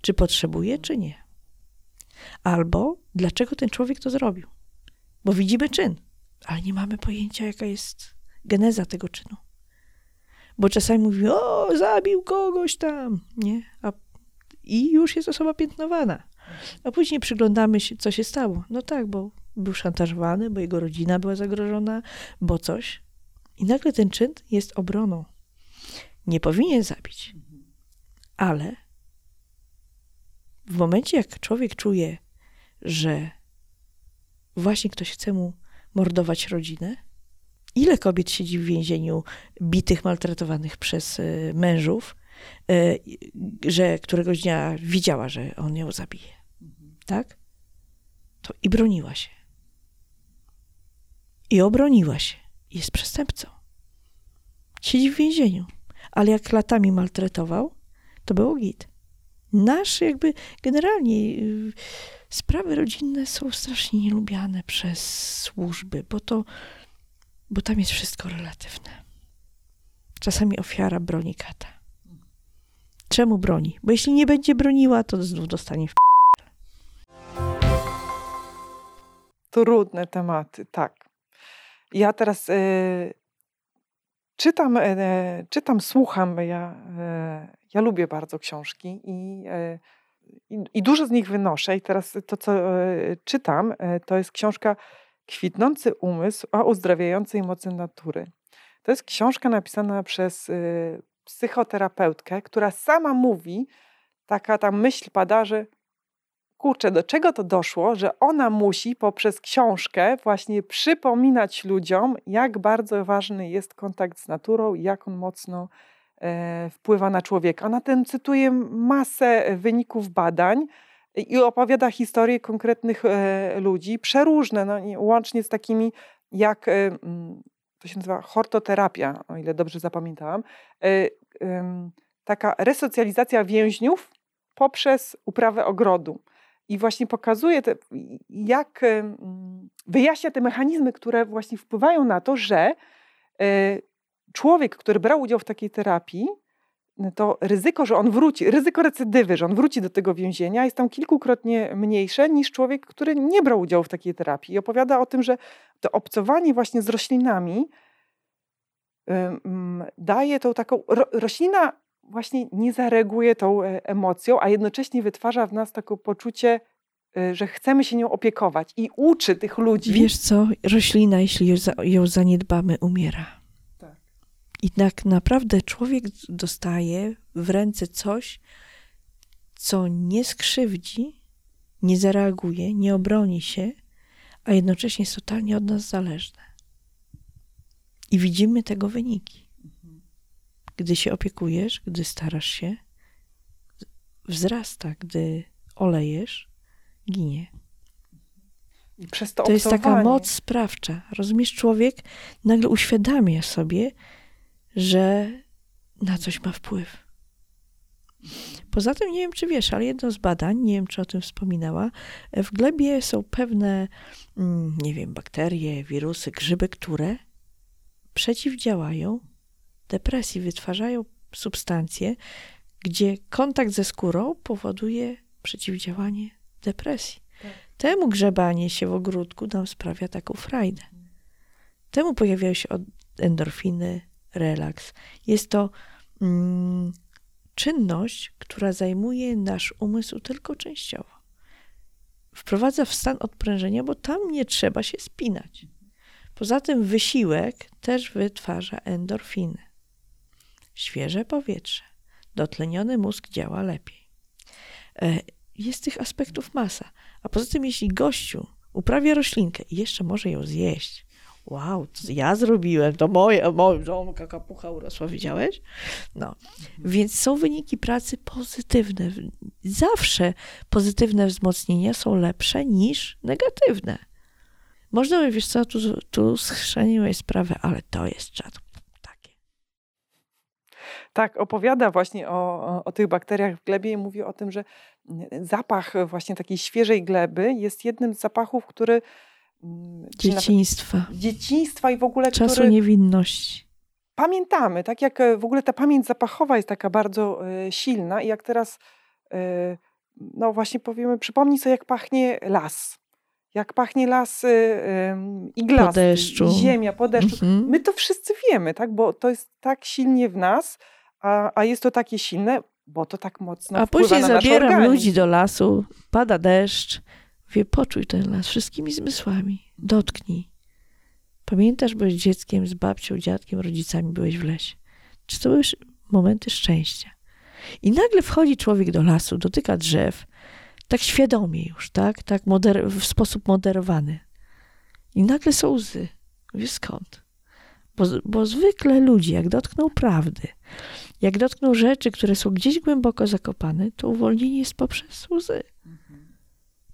Czy potrzebuję, czy nie. Albo dlaczego ten człowiek to zrobił. Bo widzimy czyn, ale nie mamy pojęcia, jaka jest geneza tego czynu. Bo czasami mówi, o, zabił kogoś tam, nie? A, I już jest osoba piętnowana. A później przyglądamy się, co się stało. No tak, bo był szantażowany, bo jego rodzina była zagrożona, bo coś. I nagle ten czyn jest obroną. Nie powinien zabić. Ale w momencie, jak człowiek czuje, że właśnie ktoś chce mu mordować rodzinę, ile kobiet siedzi w więzieniu bitych, maltretowanych przez y, mężów, y, że któregoś dnia widziała, że on ją zabije. Tak? To i broniła się. I obroniła się. Jest przestępcą. Siedzi w więzieniu. Ale jak latami maltretował, to było git. Nasz jakby generalnie y, sprawy rodzinne są strasznie nielubiane przez służby, bo to, bo tam jest wszystko relatywne. Czasami ofiara broni kata. Czemu broni? Bo jeśli nie będzie broniła, to znów dostanie w Trudne tematy, tak. Ja teraz y, czytam, y, czytam, słucham. Ja, y, ja lubię bardzo książki i, i, i, dużo z nich wynoszę. I teraz to, co czytam, to jest książka Kwitnący umysł o uzdrawiającej mocy natury. To jest książka napisana przez psychoterapeutkę, która sama mówi, taka tam myśl pada, że kurczę, do czego to doszło, że ona musi poprzez książkę właśnie przypominać ludziom, jak bardzo ważny jest kontakt z naturą i jak on mocno e, wpływa na człowieka. Ona tym cytuje masę wyników badań i opowiada historie konkretnych e, ludzi, przeróżne, no, łącznie z takimi jak, e, mm, to się nazywa hortoterapia, o ile dobrze zapamiętałam, e, taka resocjalizacja więźniów poprzez uprawę ogrodu i właśnie pokazuje, te, jak wyjaśnia te mechanizmy, które właśnie wpływają na to, że e, człowiek, który brał udział w takiej terapii, no to ryzyko, że on wróci, ryzyko recydywy, że on wróci do tego więzienia jest tam kilkukrotnie mniejsze niż człowiek, który nie brał udziału w takiej terapii. I opowiada o tym, że to obcowanie właśnie z roślinami daje tą taką. roślina właśnie nie zareaguje tą e, emocją, a jednocześnie wytwarza w nas takie poczucie, e, że chcemy się nią opiekować i uczy tych ludzi. Wiesz co, roślina, jeśli ją zaniedbamy, umiera. Tak. I tak naprawdę człowiek dostaje w ręce coś, co nie skrzywdzi, nie zareaguje, nie obroni się, a jednocześnie jest totalnie od nas zależne. I widzimy tego wyniki. Gdy się opiekujesz, gdy starasz się, wzrasta, gdy olejesz, ginie. Przez to, to jest taka moc sprawcza. Rozumiesz, człowiek nagle uświadamia sobie, że na coś ma wpływ. Poza tym, nie wiem czy wiesz, ale jedno z badań, nie wiem czy o tym wspominała, w glebie są pewne, mm, nie wiem, bakterie, wirusy, grzyby, które przeciwdziałają depresji wytwarzają substancje, gdzie kontakt ze skórą powoduje przeciwdziałanie depresji. Tak. Temu grzebanie się w ogródku nam sprawia taką frajdę. Temu pojawiają się endorfiny, relaks. Jest to mm, czynność, która zajmuje nasz umysł tylko częściowo. Wprowadza w stan odprężenia, bo tam nie trzeba się spinać. Poza tym wysiłek też wytwarza endorfiny świeże powietrze, dotleniony mózg działa lepiej. E, jest tych aspektów masa. A poza tym, jeśli gościu uprawia roślinkę i jeszcze może ją zjeść, wow, to ja zrobiłem, to moje, żonka kapucha urosła, widziałeś? No, więc są wyniki pracy pozytywne. Zawsze pozytywne wzmocnienia są lepsze niż negatywne. Można, wiesz co, tu, tu schrzeniłeś sprawę, ale to jest czad tak, opowiada właśnie o, o, tych bakteriach w glebie i mówi o tym, że mm, zapach właśnie takiej świeżej gleby jest jednym z zapachów, który... Mm, dzieciństwa. Dzieciństwa i w ogóle... Czasu który, niewinności. pamiętamy, tak jak e, w ogóle ta pamięć zapachowa jest taka bardzo e, silna i jak teraz, e, no właśnie powiemy, przypomnij sobie, jak pachnie las. Jak pachnie las iglasty, Po deszczu. ziemia po deszczu. Mhm. My to wszyscy wiemy, tak? bo to jest tak silnie w nas, a, a jest to takie silne, bo to tak mocno A później na zabieram ludzi do lasu, pada deszcz. Wie, poczuj ten las wszystkimi zmysłami. Dotknij. Pamiętasz, byłeś dzieckiem z babcią, dziadkiem, rodzicami, byłeś w lesie. Czy to były momenty szczęścia? I nagle wchodzi człowiek do lasu, dotyka drzew, tak świadomie już, tak? tak moder- w sposób moderowany. I nagle są łzy. Wiesz skąd? Bo, bo zwykle ludzie, jak dotkną prawdy, jak dotkną rzeczy, które są gdzieś głęboko zakopane, to uwolnienie jest poprzez łzy.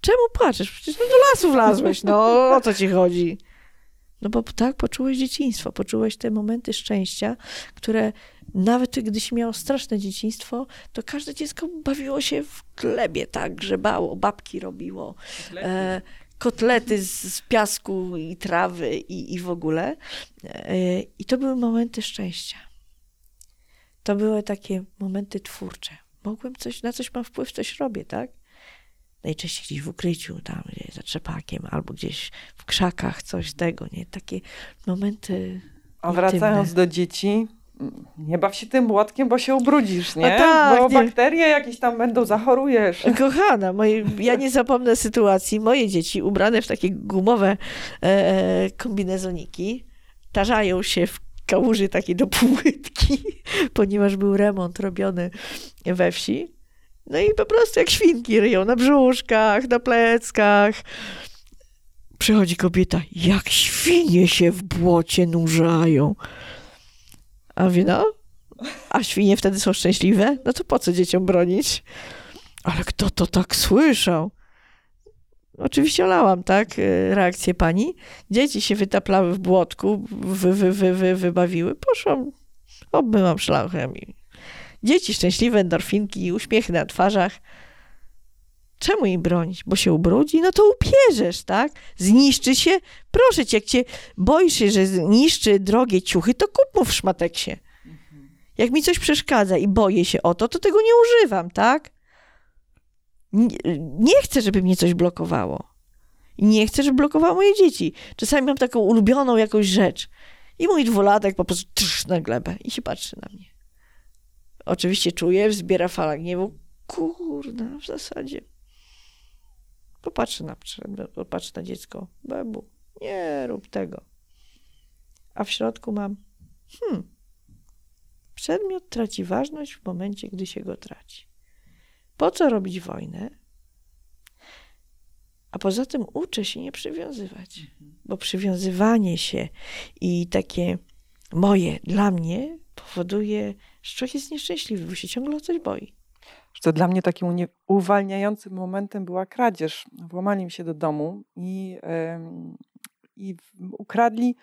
Czemu płaczesz? Przecież no do lasu wlazłeś, no o co ci chodzi? No bo tak poczułeś dzieciństwo, poczułeś te momenty szczęścia, które nawet gdyś miał straszne dzieciństwo, to każde dziecko bawiło się w glebie, tak, grzebało, babki robiło, e, kotlety z, z piasku i trawy i, i w ogóle. E, I to były momenty szczęścia. To były takie momenty twórcze. Mogłem coś, na coś mam wpływ, coś robię, tak? Najczęściej gdzieś w ukryciu, tam gdzieś za trzepakiem, albo gdzieś w krzakach, coś tego, nie? Takie momenty A wracając intymne. do dzieci, nie baw się tym błotkiem, bo się ubrudzisz, nie? A tak, bo nie. bakterie jakieś tam będą, zachorujesz. Kochana, moje, ja nie zapomnę sytuacji. Moje dzieci ubrane w takie gumowe e, kombinezoniki tarzają się w kałuży takiej do półłytki, ponieważ był remont robiony we wsi. No i po prostu jak świnki ryją na brzuszkach, na pleckach. Przychodzi kobieta, jak świnie się w błocie nurzają. A wie, no, a świnie wtedy są szczęśliwe? No to po co dzieciom bronić? Ale kto to tak słyszał? Oczywiście olałam, tak, e, reakcję pani. Dzieci się wytaplały w błotku, wy, wy, wy, wy, wybawiły. Poszłam, obmyłam szlauchem. i- Dzieci szczęśliwe, endorfinki, uśmiechy na twarzach. Czemu im bronić? Bo się ubrudzi? No to upierzesz, tak? Zniszczy się? Proszę cię, jak cię boisz się, że zniszczy drogie ciuchy, to kup mu w szmateksie. Jak mi coś przeszkadza i boję się o to, to tego nie używam, tak? Nie, chcę, żeby mnie coś blokowało. Nie chcę, żeby blokowało moje dzieci. Czasami mam taką ulubioną jakąś rzecz. I mój dwulatek po prostu trz na glebę i się patrzy na mnie. Oczywiście czuje, wzbiera fala gniewu. Kurna, w zasadzie. Popatrzy na, popatrzy na dziecko. Bebu, nie rób tego. A w środku mam, hmm, przedmiot traci ważność w momencie, gdy się go traci. Po co robić wojnę? A poza tym uczę się nie przywiązywać, bo przywiązywanie się i takie moje dla mnie powoduje, że człowiek jest nieszczęśliwy, bo się ciągle o coś boi. To dla mnie takim uwalniającym momentem była kradzież. Włamali mi się do domu i, em, i ukradli.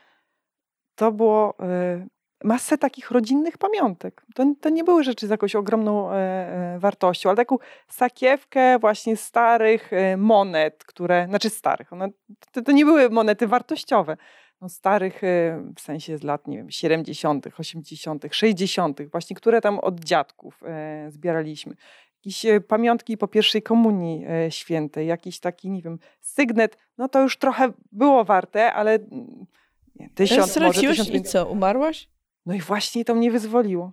To było e, masę takich rodzinnych pamiątek. To, to nie były rzeczy z jakąś ogromną e, e, wartością, ale taką sakiewkę właśnie starych e, monet, które, znaczy starych, one, to, to nie były monety wartościowe, no starych e, w sensie z lat, nie wiem, 70., 80., 60., właśnie, które tam od dziadków zbieraliśmy. Jakieś pamiątki po pierwszej komunii świętej, jakiś taki, nie wiem, sygnet, no to już trochę było warte, ale mm, nie, tysiąc, może tysiąc i co, umarłaś? No i właśnie to mnie wyzwoliło.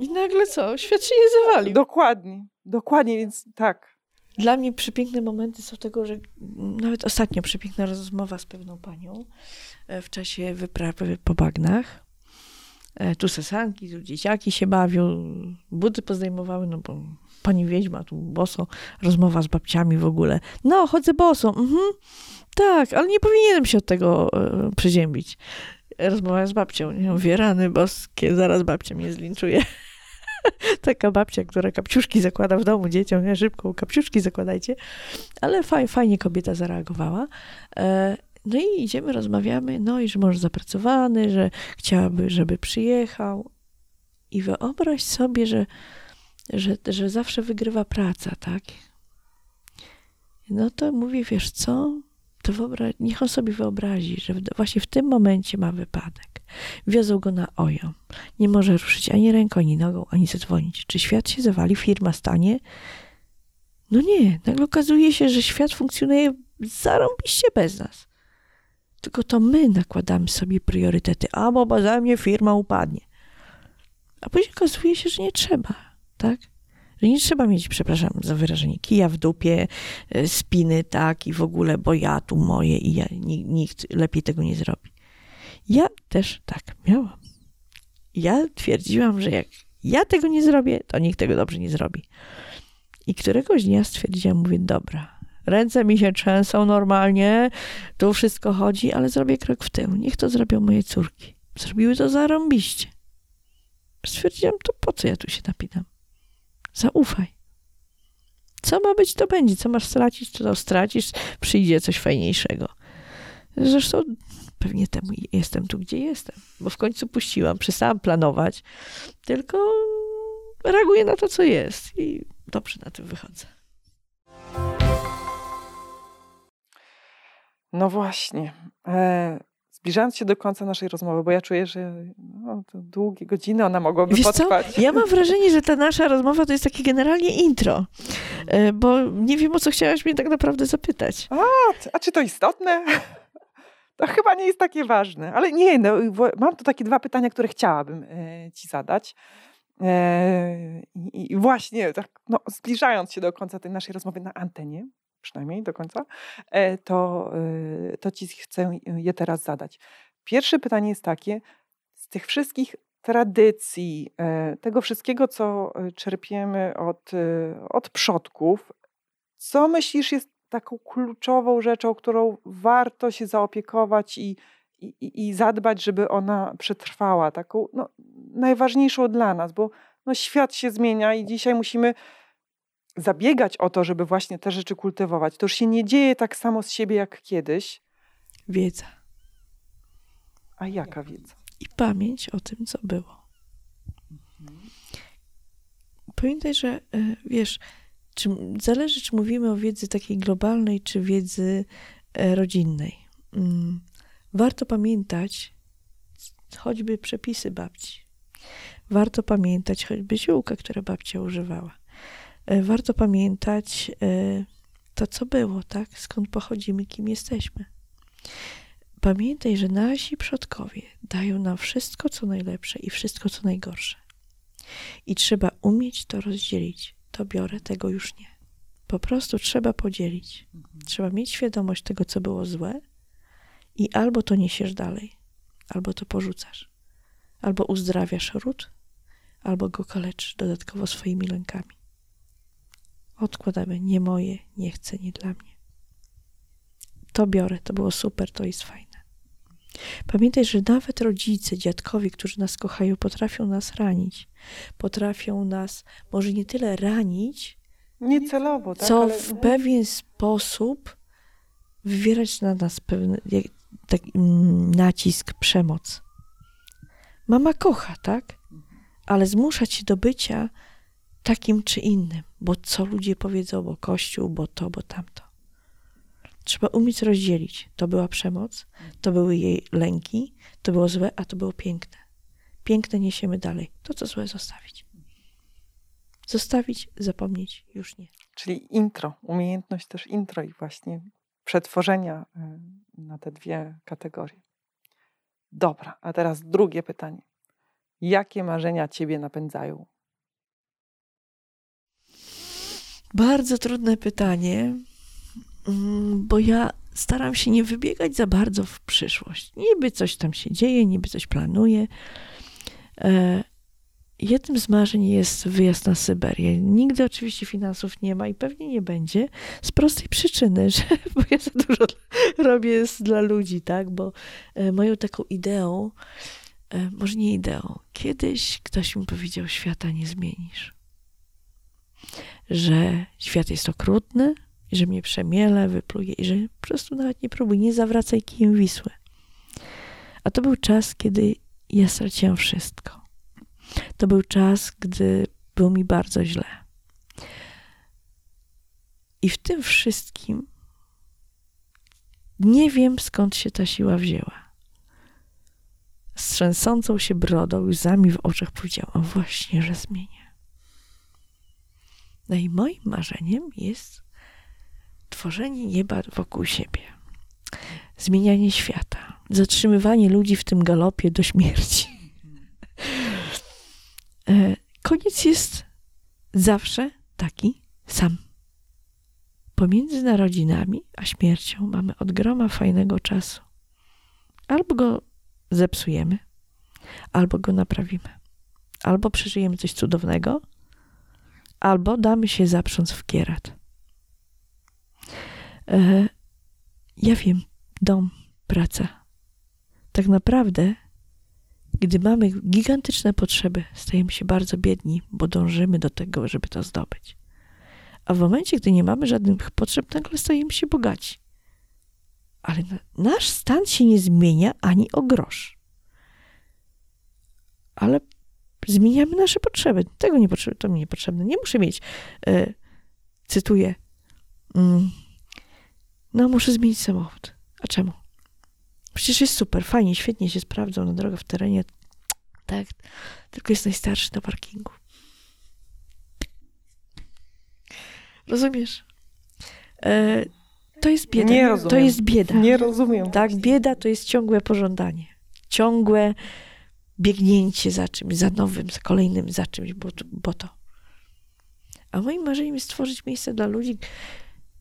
I nagle co? Świat się nie zawalił. Dokładnie, dokładnie, więc tak. Dla mnie przepiękne momenty są tego, że nawet ostatnio przepiękna rozmowa z pewną panią e, w czasie wyprawy po bagnach. E, Tu sesanki, tu dzieciaki się bawią, buty pozdejmowały, no bo pani wiedźma tu boso, rozmowa z babciami w ogóle. No, chodzę boso, mhm, tak, ale nie powinienem się od tego e, przeziębić. Rozmowa z babcią, nie mówię, rany boskie, zaraz babcia mnie zlinczuje. Taka babcia, która kapciuszki zakłada w domu dzieciom, nie szybko kapciuszki zakładajcie. Ale faj, fajnie kobieta zareagowała. E, No i idziemy, rozmawiamy, no i że mąż zapracowany, że chciałaby, żeby przyjechał. I wyobraź sobie, że, że, że zawsze wygrywa praca, tak? No to mówię, wiesz co? To wyobra- niech on sobie wyobrazi, że właśnie w tym momencie ma wypadek. Wiozą go na ojo. Nie może ruszyć ani ręką, ani nogą, ani zadzwonić. Czy świat się zawali, firma stanie? No nie. Nagle okazuje się, że świat funkcjonuje zarąbiście bez nas. Tylko to my nakładamy sobie priorytety. A, bo beze mnie firma upadnie. A później okazuje się, że nie trzeba, tak? Że nie trzeba mieć, przepraszam za wyrażenie, kija w dupie, e, spiny, tak, i w ogóle, bo ja tu moje i ja, nikt lepiej tego nie zrobi. Ja też tak miałam. Ja twierdziłam, że jak ja tego nie zrobię, to nikt tego dobrze nie zrobi. I któregoś dnia stwierdziłam, mówię, dobra, ręce mi się trzęsą normalnie, tu wszystko chodzi, ale zrobię krok w tył. Niech to zrobią moje córki. Zrobiły to zarąbiście. Stwierdziłam, to po co ja tu się napinam? Zaufaj. Co ma być, to będzie. Co masz stracić, to, stracisz. Przyjdzie coś fajniejszego. Zresztą pewnie temu jestem tu, gdzie jestem. Bo w końcu puściłam, przestałam planować, tylko reaguję na to, co jest i dobrze na tym wychodzę. No właśnie. E, zbliżając się do końca naszej rozmowy, bo ja czuję, że no, to długie godziny ona mogłaby Wiesz potrwać. Co? Ja mam wrażenie, że ta nasza rozmowa to jest takie generalnie intro, e, bo nie wiem, o co chciałaś mnie tak naprawdę zapytać. A, a czy to istotne? To chyba nie jest takie ważne, ale nie, no, mam tu takie dwa pytania, które chciałabym e, ci zadać. E, I właśnie tak, no, zbliżając się do końca tej naszej rozmowy na antenie, przynajmniej do końca, e, to, e, to ci chcę je teraz zadać. Pierwsze pytanie jest takie: z tych wszystkich tradycji, e, tego wszystkiego, co czerpiemy od, od przodków, co myślisz jest taką kluczową rzeczą, którą warto się zaopiekować i, i, i zadbać, żeby ona przetrwała, taką no, najważniejszą dla nas, bo no, świat się zmienia i dzisiaj musimy zabiegać o to, żeby właśnie te rzeczy kultywować, to już się nie dzieje tak samo z siebie jak kiedyś. Wiedza. A jaka wiedza? I pamięć o tym, co było. Mhm. Pamiętaj, że e, wiesz, czy, zależy, czy mówimy o wiedzy takiej globalnej, czy wiedzy e, rodzinnej. Mm, warto pamiętać choćby przepisy babci. Warto pamiętać choćby ziółka, które babcia używała warto pamiętać e, to, co było, tak? Skąd pochodzimy, kim jesteśmy. Pamiętaj, że nasi przodkowie dają nam wszystko, co najlepsze i wszystko, co najgorsze. I trzeba umieć to rozdzielić. To biorę, tego już nie. Po prostu trzeba podzielić. Mhm. Trzeba mieć świadomość tego, co było złe, i albo to niesiesz dalej, albo to porzucasz. Albo uzdrawiasz ród, albo go kaleczysz dodatkowo swoimi lękami. Odkładamy, nie moje, nie chcę, nie dla mnie. To biorę, to było super, to jest fajne. Pamiętaj, że nawet rodzice, dziadkowie, którzy nas kochają, potrafią nas ranić. Potrafią nas może nie tyle ranić, niecelowo, tak, co ale... w pewien sposób wywierać na nas pewien taki mm, nacisk, przemoc. Mama kocha, tak? Ale zmuszać się do bycia takim czy innym, bo co ludzie powiedzą, bo Kościół, bo to, bo tamto. Trzeba umieć rozdzielić. To była przemoc, to były jej lęki, to było złe, a to było piękne. Piękne niesiemy dalej. To, co złe, zostawić. Zostawić, zapomnieć, już nie. Czyli intro, umiejętność też intro i właśnie przetworzenia e, na te dwie kategorie. Dobra, a teraz drugie pytanie. Jakie marzenia ciebie napędzają? Bardzo trudne pytanie, mm, bo ja staram się nie wybiegać za bardzo w przyszłość. Niby coś tam się dzieje, niby coś planuję. E, jednym z marzeń jest wyjazd na Syberię. Nigdy oczywiście finansów nie ma i pewnie nie będzie, z prostej przyczyny, że bo ja za dużo robię dla ludzi, tak? Bo e, moją taką ideą, e, może nie ideą, kiedyś ktoś mi powiedział, świata nie zmienisz że świat jest okrutny, że mnie przemiele, wypluje i że po prostu nawet nie próbuj, nie zawracaj kijem Wisły. A to był czas, kiedy ja straciłam wszystko. To był czas, gdy było mi bardzo źle. I w tym wszystkim nie wiem, skąd się ta siła wzięła. z trzęsącą się brodą, łzami w oczach powiedziała, właśnie, że zmienię. No i moim marzeniem jest tworzenie nieba wokół siebie, zmienianie świata, zatrzymywanie ludzi w tym galopie do śmierci. E, koniec jest zawsze taki sam. Pomiędzy narodzinami a śmiercią mamy od groma fajnego czasu. Albo go zepsujemy, albo go naprawimy. Albo przeżyjemy coś cudownego, albo damy się zaprząc w kierat. E, ja wiem, dom, praca. Tak naprawdę, gdy mamy gigantyczne potrzeby, stajemy się bardzo biedni, bo dążymy do tego, żeby to zdobyć. A w momencie, gdy nie mamy żadnych potrzeb, nagle stajemy się bogaci. Ale nasz stan się nie zmienia ani o grosz. Ale zmieniamy nasze potrzeby. Tego nie potrzebne, to mi niepotrzebne. Nie muszę mieć, e, cytuję, mm, no muszę zmienić samochód. A czemu? Przecież jest super, fajnie, świetnie się sprawdzą na drogę w terenie. Tak, tylko jest najstarszy na parkingu. Rozumiesz? E, to jest bieda. Nie rozumiem. To jest bieda. Nie rozumiem. Tak, bieda to jest ciągłe pożądanie. Ciągłe biegnięcie za czymś, za nowym, za kolejnym, za czymś, bo, bo to. A moim marzeniem jest stworzyć miejsce dla ludzi,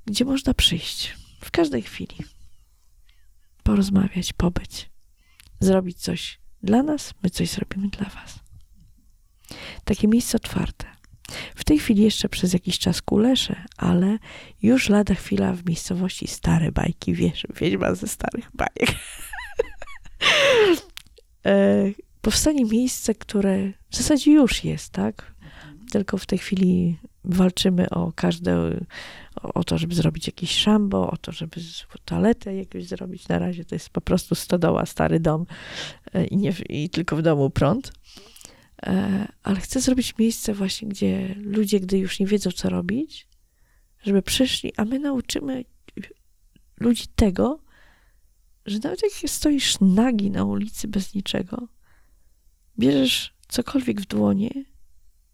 gdzie można przyjść w każdej chwili. Porozmawiać, pobyć, zrobić coś dla nas, my coś zrobimy dla Was. Takie miejsce otwarte. W tej chwili jeszcze przez jakiś czas kulesze, ale już lada chwila w miejscowości Stare Bajki, wiesz, wiedźma ze starych bajek. powstanie miejsce, które w zasadzie już jest, tak? Tylko w tej chwili walczymy o każde, o, to, żeby zrobić jakieś szambo, o to, żeby toaletę jakąś zrobić. Na razie to jest po prostu stodoła, stary dom e, i, nie, i tylko w domu prąd. E, ale chcę zrobić miejsce właśnie, gdzie ludzie, gdy już nie wiedzą, co robić, żeby przyszli, a my nauczymy ludzi tego, że nawet jak stoisz nagi na ulicy bez niczego, bierzesz cokolwiek w dłonie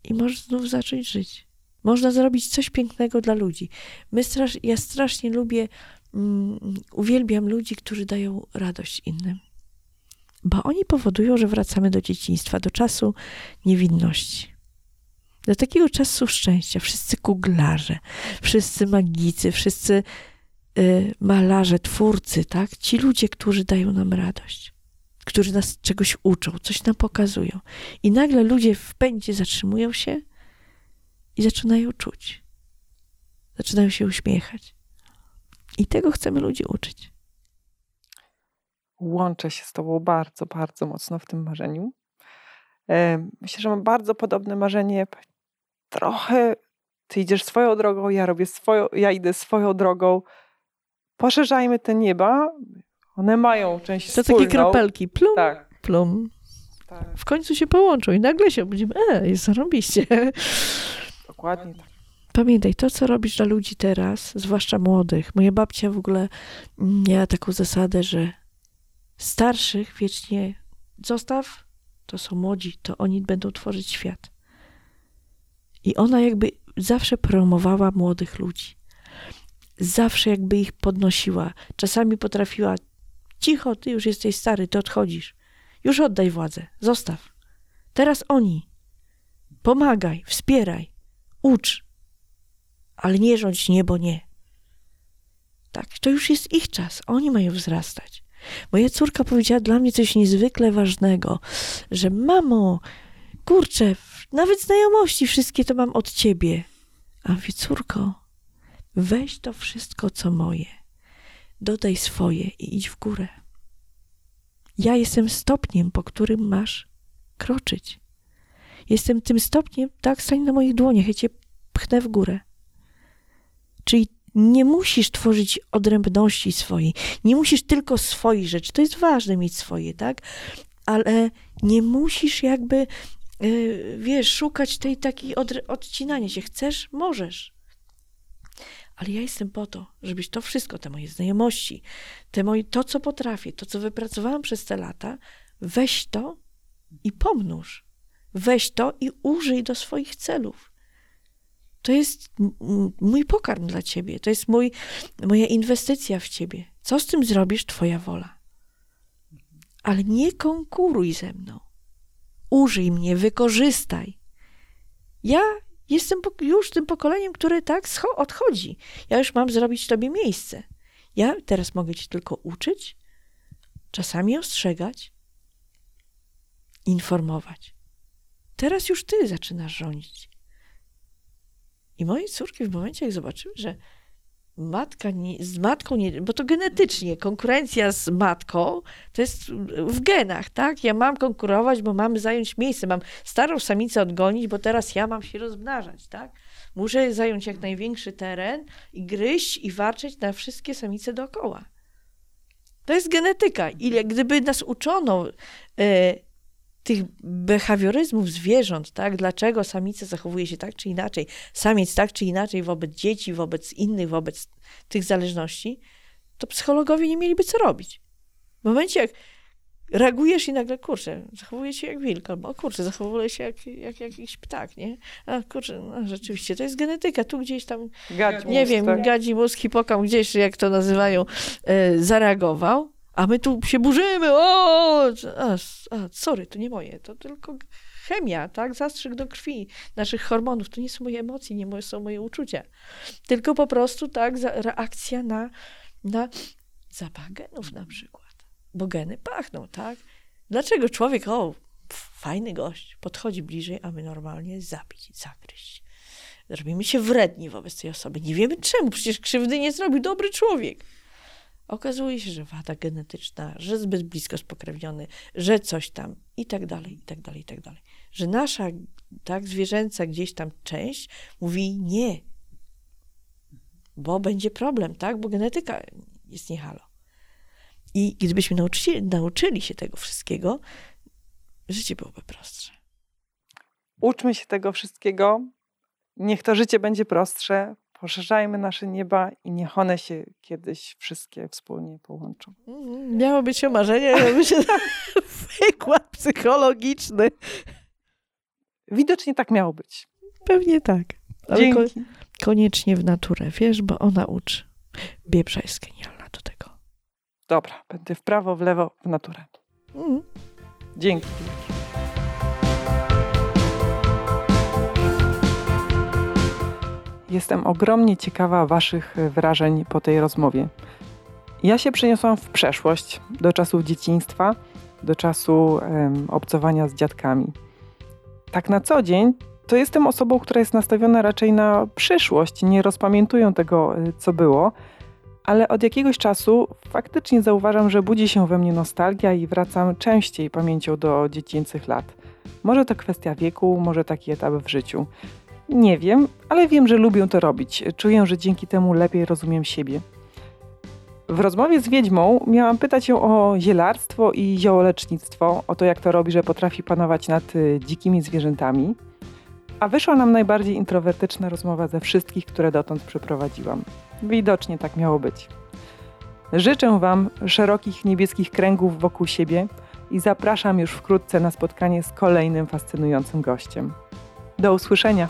i możesz znów zacząć żyć. Można zrobić coś pięknego dla ludzi. My strasz, ja strasznie lubię, um, uwielbiam ludzi, którzy dają radość innym bo oni powodują, że wracamy do dzieciństwa, do czasu niewinności. Do takiego czasu szczęścia. Wszyscy kuglarze, wszyscy magicy, wszyscy y, malarze, twórcy, tak? Ci ludzie, którzy dają nam radość, którzy nas czegoś uczą, coś nam pokazują. I nagle ludzie w pędzie zatrzymują się i zaczynają czuć. Zaczynają się uśmiechać. I tego chcemy ludzi uczyć łączę się z Tobą bardzo, bardzo mocno w tym marzeniu. E, myślę, że mam bardzo podobne marzenie. Trochę Ty idziesz swoją drogą, ja robię swoją, ja idę swoją drogą. Poszerzajmy te nieba. One mają część To wspólną. takie kropelki. Plum, tak. plum. Tak. W końcu się połączą i nagle się obudzimy. E, jest zarobiście. Dokładnie tak. Pamiętaj, to co robisz dla ludzi teraz, zwłaszcza młodych. Moja babcia w ogóle miała taką zasadę, że starszych wiecznie zostaw, to są młodzi, to oni będą tworzyć świat. I ona jakby zawsze promowała młodych ludzi. Zawsze jakby ich podnosiła. Czasami potrafiła, cicho, ty już jesteś stary, ty odchodzisz. Już oddaj władzę, zostaw. Teraz oni. Pomagaj, wspieraj, ucz. Ale nie rządź niebo nie. Tak, to już jest ich czas. Oni mają wzrastać. Moja córka powiedziała dla mnie coś niezwykle ważnego, że mamo, kurczę, nawet znajomości wszystkie to mam od ciebie. A mówię, córko, weź to wszystko, co moje, dodaj swoje i idź w górę. Ja jestem stopniem, po którym masz kroczyć. Jestem tym stopniem, tak, stań na moich dłoniach, ja cię pchnę w górę. Czyli nie musisz tworzyć odrębności swojej, nie musisz tylko swoich rzeczy. To jest ważne mieć swoje, tak? Ale nie musisz jakby, e, wiesz, szukać tej takiej odcinania się. Chcesz, możesz. Ale ja jestem po to, żebyś to wszystko, te moje znajomości, te moje, to, co potrafię, to, co wypracowałam przez te lata, Weź to i pomnóż. Weź to i użyj do swoich celów. To jest mój pokarm dla ciebie, to jest mój, moja inwestycja w ciebie. Co z tym zrobisz, twoja wola. Ale nie konkuruj ze mną. Użyj mnie, wykorzystaj. Ja jestem już tym pokoleniem, które tak odchodzi. Ja już mam zrobić tobie miejsce. Ja teraz mogę ci tylko uczyć, czasami ostrzegać, informować. Teraz już ty zaczynasz rządzić. I moje córki w momencie, jak zobaczyły, że matka nie, z matką nie, bo to genetycznie, konkurencja z matką to jest w genach, tak? Ja mam konkurować, bo mam zająć miejsce, mam starą samicę odgonić, bo teraz ja mam się rozmnażać, tak? Muszę zająć jak największy teren i gryźć i warczeć na wszystkie samice dookoła. To jest genetyka. I gdyby nas uczono y, tych behawioryzmów zwierząt, tak? Dlaczego samica zachowuje się tak czy inaczej, samiec tak czy inaczej wobec dzieci, wobec innych, wobec tych zależności, to psychologowie nie mieliby co robić. W momencie, jak reagujesz i nagle, kurczę, zachowuje się jak wilk, albo kurczę, zachowuje się jak, jak jakiś ptak, nie? A kurczę, no, rzeczywiście, to jest genetyka, tu gdzieś tam, gadzi nie mózg, wiem, tak? gadzi mózg, hipokam gdzieś, jak to nazywają, e, zareagował, a my tu się burzymy, o, a, a, sorry, to nie moje, to tylko chemia, tak, zastrzyk do krwi, naszych hormonów, to nie są moje emocje, nie są moje uczucia, tylko po prostu, tak, reakcja na, na zapach genów na przykład, bo geny pachną, tak. Dlaczego człowiek, o, fajny gość, podchodzi bliżej, a my normalnie zabić, zagryźć. Zrobimy się wredni wobec tej osoby. Nie wiemy czemu, przecież krzywdy nie zrobił dobry człowiek. Okazuje się, że wada genetyczna, że zbyt blisko spokrewniony, że coś tam i tak dalej, i tak dalej, i tak dalej. Że nasza tak zwierzęca gdzieś tam część mówi nie, bo będzie problem, tak? Bo genetyka jest nie halo. I gdybyśmy nauczyli, nauczyli się tego wszystkiego, życie byłoby prostsze. Uczmy się tego wszystkiego. Niech to życie będzie prostsze, Poszerzajmy nasze nieba i niech one się kiedyś wszystkie wspólnie połączą. Mhm. Miało być o marzenie, miało być wykład psychologiczny. Widocznie tak miało być. Pewnie tak. Ale Dzięki. koniecznie w naturę, wiesz, bo ona uczy. Biebrza jest genialna do tego. Dobra, będę w prawo, w lewo, w naturę. Mm. Dzięki. Jestem ogromnie ciekawa Waszych wrażeń po tej rozmowie. Ja się przeniosłam w przeszłość, do czasów dzieciństwa, do czasu um, obcowania z dziadkami. Tak na co dzień to jestem osobą, która jest nastawiona raczej na przyszłość, nie rozpamiętuję tego, e, co było, ale od jakiegoś czasu faktycznie zauważam, że budzi się we mnie nostalgia i wracam częściej pamięcią do dziecięcych lat. Może to kwestia wieku, może taki etap w życiu. Nie wiem, ale wiem, że lubię to robić. Czuję, że dzięki temu lepiej rozumiem siebie. W rozmowie z wiedźmą miałam pytać ją o zielarstwo i ziołolecznictwo, o to jak to robi, że potrafi panować nad y, dzikimi zwierzętami. A wyszła nam najbardziej introwertyczna rozmowa ze wszystkich, które dotąd przeprowadziłam. Widocznie tak miało być. Życzę Wam szerokich niebieskich kręgów wokół siebie i zapraszam już wkrótce na spotkanie z kolejnym fascynującym gościem. Do usłyszenia.